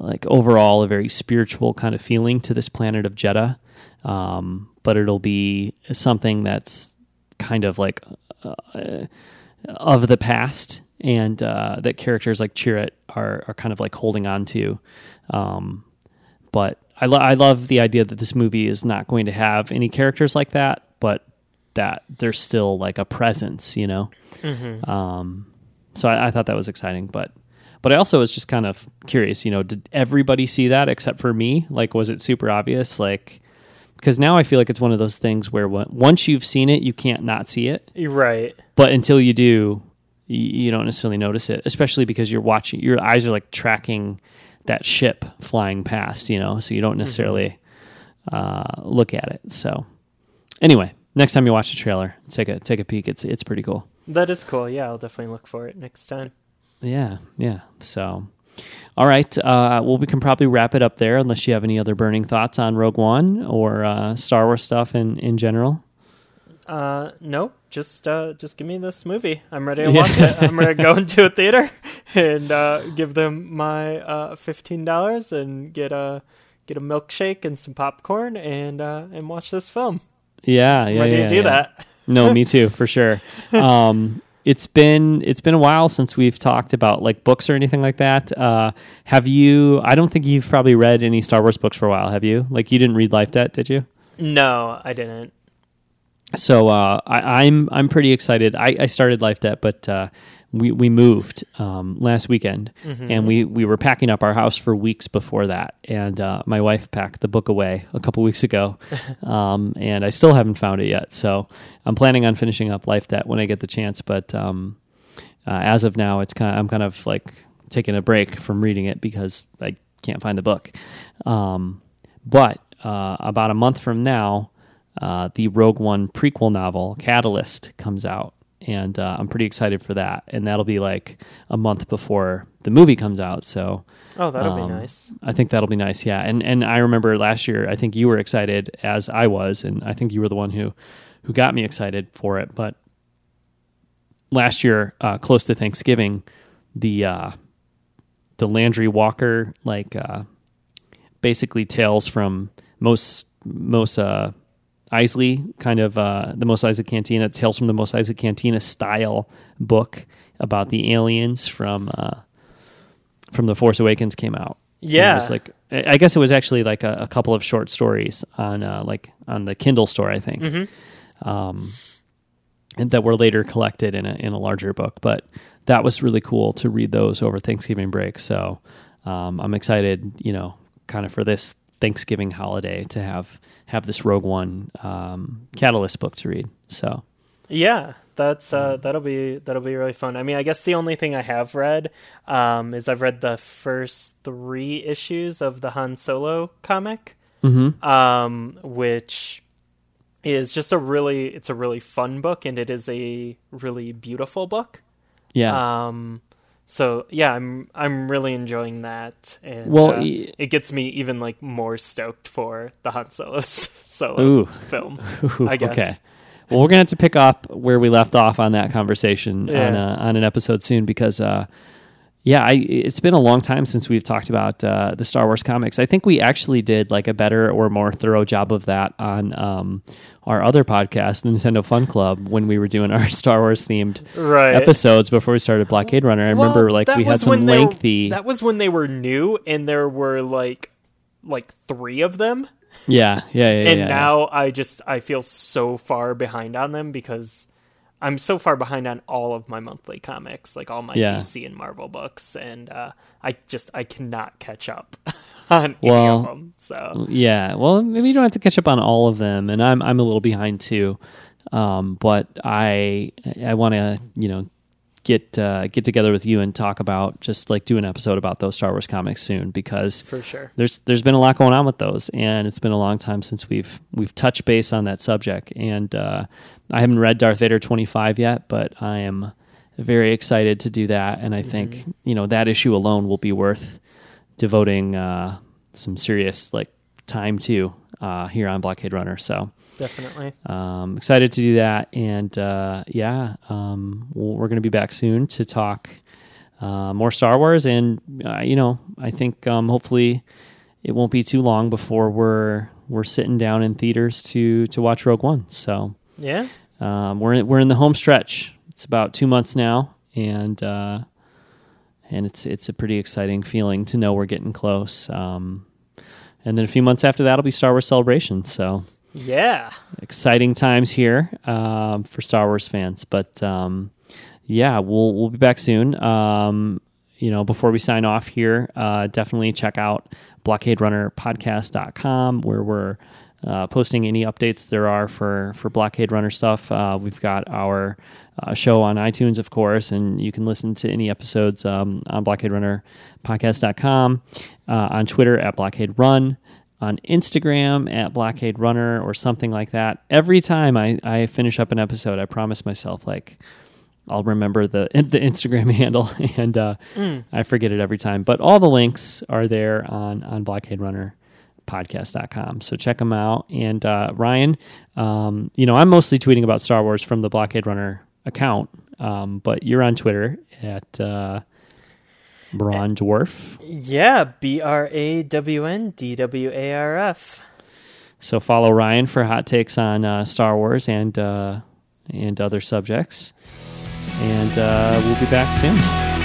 like overall a very spiritual kind of feeling to this planet of Jedha, um, but it'll be something that's kind of like uh, of the past and uh, that characters like Chirrut are are kind of like holding on to. Um, but I, lo- I love the idea that this movie is not going to have any characters like that, but that there's still like a presence, you know. Um, so I, I thought that was exciting, but but I also was just kind of curious, you know, did everybody see that except for me? Like, was it super obvious? Like, because now I feel like it's one of those things where once you've seen it, you can't not see it, right. but until you do, you, you don't necessarily notice it, especially because you're watching, your eyes are like tracking that ship flying past, you know, so you don't necessarily uh, look at it. So, anyway, next time you watch the trailer, take a take a peek. It's it's pretty cool. That is cool. Yeah, I'll definitely look for it next time. Yeah, yeah. So, all right. Uh, well, we can probably wrap it up there, unless you have any other burning thoughts on Rogue One or uh, Star Wars stuff in in general. Uh, no, just uh, just give me this movie. I'm ready to Yeah. watch it. [laughs] I'm ready to go into a theater [laughs] and uh, give them my uh, fifteen dollars and get a get a milkshake and some popcorn and uh, and watch this film. Yeah, I'm yeah, ready yeah, to do yeah. that. No, me too, for sure. [laughs] Um, it's been it's been a while since we've talked about like books or anything like that. Uh, have you? I don't think you've probably read any Star Wars books for a while. Have you? Like you didn't read Life Debt, did you? No, I didn't. So uh, I, I'm I'm pretty excited. I, I started Life Debt, but uh, we we moved um, last weekend, and we we were packing up our house for weeks before that. And uh, my wife packed the book away a couple weeks ago, [laughs] um, and I still haven't found it yet. So I'm planning on finishing up Life Debt when I get the chance. But um, uh, as of now, it's kind of, I'm kind of like taking a break from reading it because I can't find the book. Um, but uh, about a month from now, uh, the Rogue One prequel novel Catalyst comes out, and uh, I'm pretty excited for that. And that'll be like a month before the movie comes out. So Oh, that'll be um, nice. I think that'll be nice. Yeah, and and I remember last year, I think you were excited as I was, and I think you were the one who who got me excited for it. But last year, uh, close to Thanksgiving, the uh, the Landry Walker like uh, basically tales from most most uh, Isley kind of uh, the Mos Eisley Cantina tales from the Mos Eisley Cantina style book about the aliens from uh, from the Force Awakens came out. And it Yeah. was like I I guess it was actually like a, a couple of short stories on uh, like on the Kindle store, I think, Mm-hmm. um, and that were later collected in a in a larger book. But that was really cool to read those over Thanksgiving break. So um, I'm excited, you know, kind of for this Thanksgiving holiday to have have this Rogue One um, Catalyst book to read. So Yeah, that's uh, that'll be that'll be really fun. I mean, I guess the only thing I have read um, is I've read the first three issues of the Han Solo comic, um, which is just a really it's a really fun book and it is a really beautiful book. yeah, Um, so yeah, I'm I'm really enjoying that, and Well, uh, it gets me even like more stoked for the Han Solo [laughs] solo Ooh. film. Ooh, [laughs] I guess. Okay. Well, we're gonna have to pick up where we left off on that conversation on Yeah. a, on an episode soon because, uh, yeah, I, it's been a long time since we've talked about uh, the Star Wars comics. I think we actually did like a better or more thorough job of that on um, our other podcast, the Nintendo Fun Club, when we were doing our [laughs] Star Wars themed Right. episodes before we started Blockade Runner. I Well, remember like we had some when they were- lengthy, that was when they were new, and there were like like three of them. yeah, yeah, yeah, and yeah, now I just I feel so far behind on them because I'm so far behind on all of my monthly comics, like all my Yeah. DC and Marvel books, and uh, I just I cannot catch up [laughs] on any Well, of them. So Yeah, well, maybe you don't have to catch up on all of them, and I'm I'm a little behind too. Um, but I I want to you know get uh, get together with you and talk about just like do an episode about those Star Wars comics soon because for sure. there's there's been a lot going on with those, and it's been a long time since we've we've touched base on that subject. And uh, I haven't read Darth Vader 25 yet, but I am very excited to do that. And I think you know that issue alone will be worth devoting uh, some serious like time to uh, here on Blockade Runner. So Definitely. um, excited to do that, and uh, yeah, um, we'll- we're going to be back soon to talk uh, more Star Wars, and uh, you know, I think um, hopefully it won't be too long before we're we're sitting down in theaters to to watch Rogue One. So Yeah. um, we're in, we're in the home stretch. It's about two months now, and uh, and it's it's a pretty exciting feeling to know we're getting close. Um, and then a few months after that, will be Star Wars Celebration. So Yeah. exciting times here um, for Star Wars fans. But um, yeah, we'll we'll be back soon. Um, you know, before we sign off here, uh, definitely check out blockaderunnerpodcast.com where we're uh, posting any updates there are for for Blockade Runner stuff. Uh, we've got our uh, show on iTunes, of course, and you can listen to any episodes um, on blockaderunnerpodcast.com, uh, on Twitter at Blockade Run on Instagram at Blockade Runner or something like that. Every time I, I finish up an episode, I promise myself like I'll remember the [laughs] the Instagram [laughs] handle and uh, I forget it every time. But all the links are there on on Blockade Runner podcast.com so check them out and uh, ryan um, you know i'm mostly tweeting about star wars from the blockade runner account um, but you're on twitter at uh, braun dwarf Yeah. B R A W N D W A R F. So follow Ryan for hot takes on uh, Star Wars and uh, and other subjects. And uh, we'll be back soon.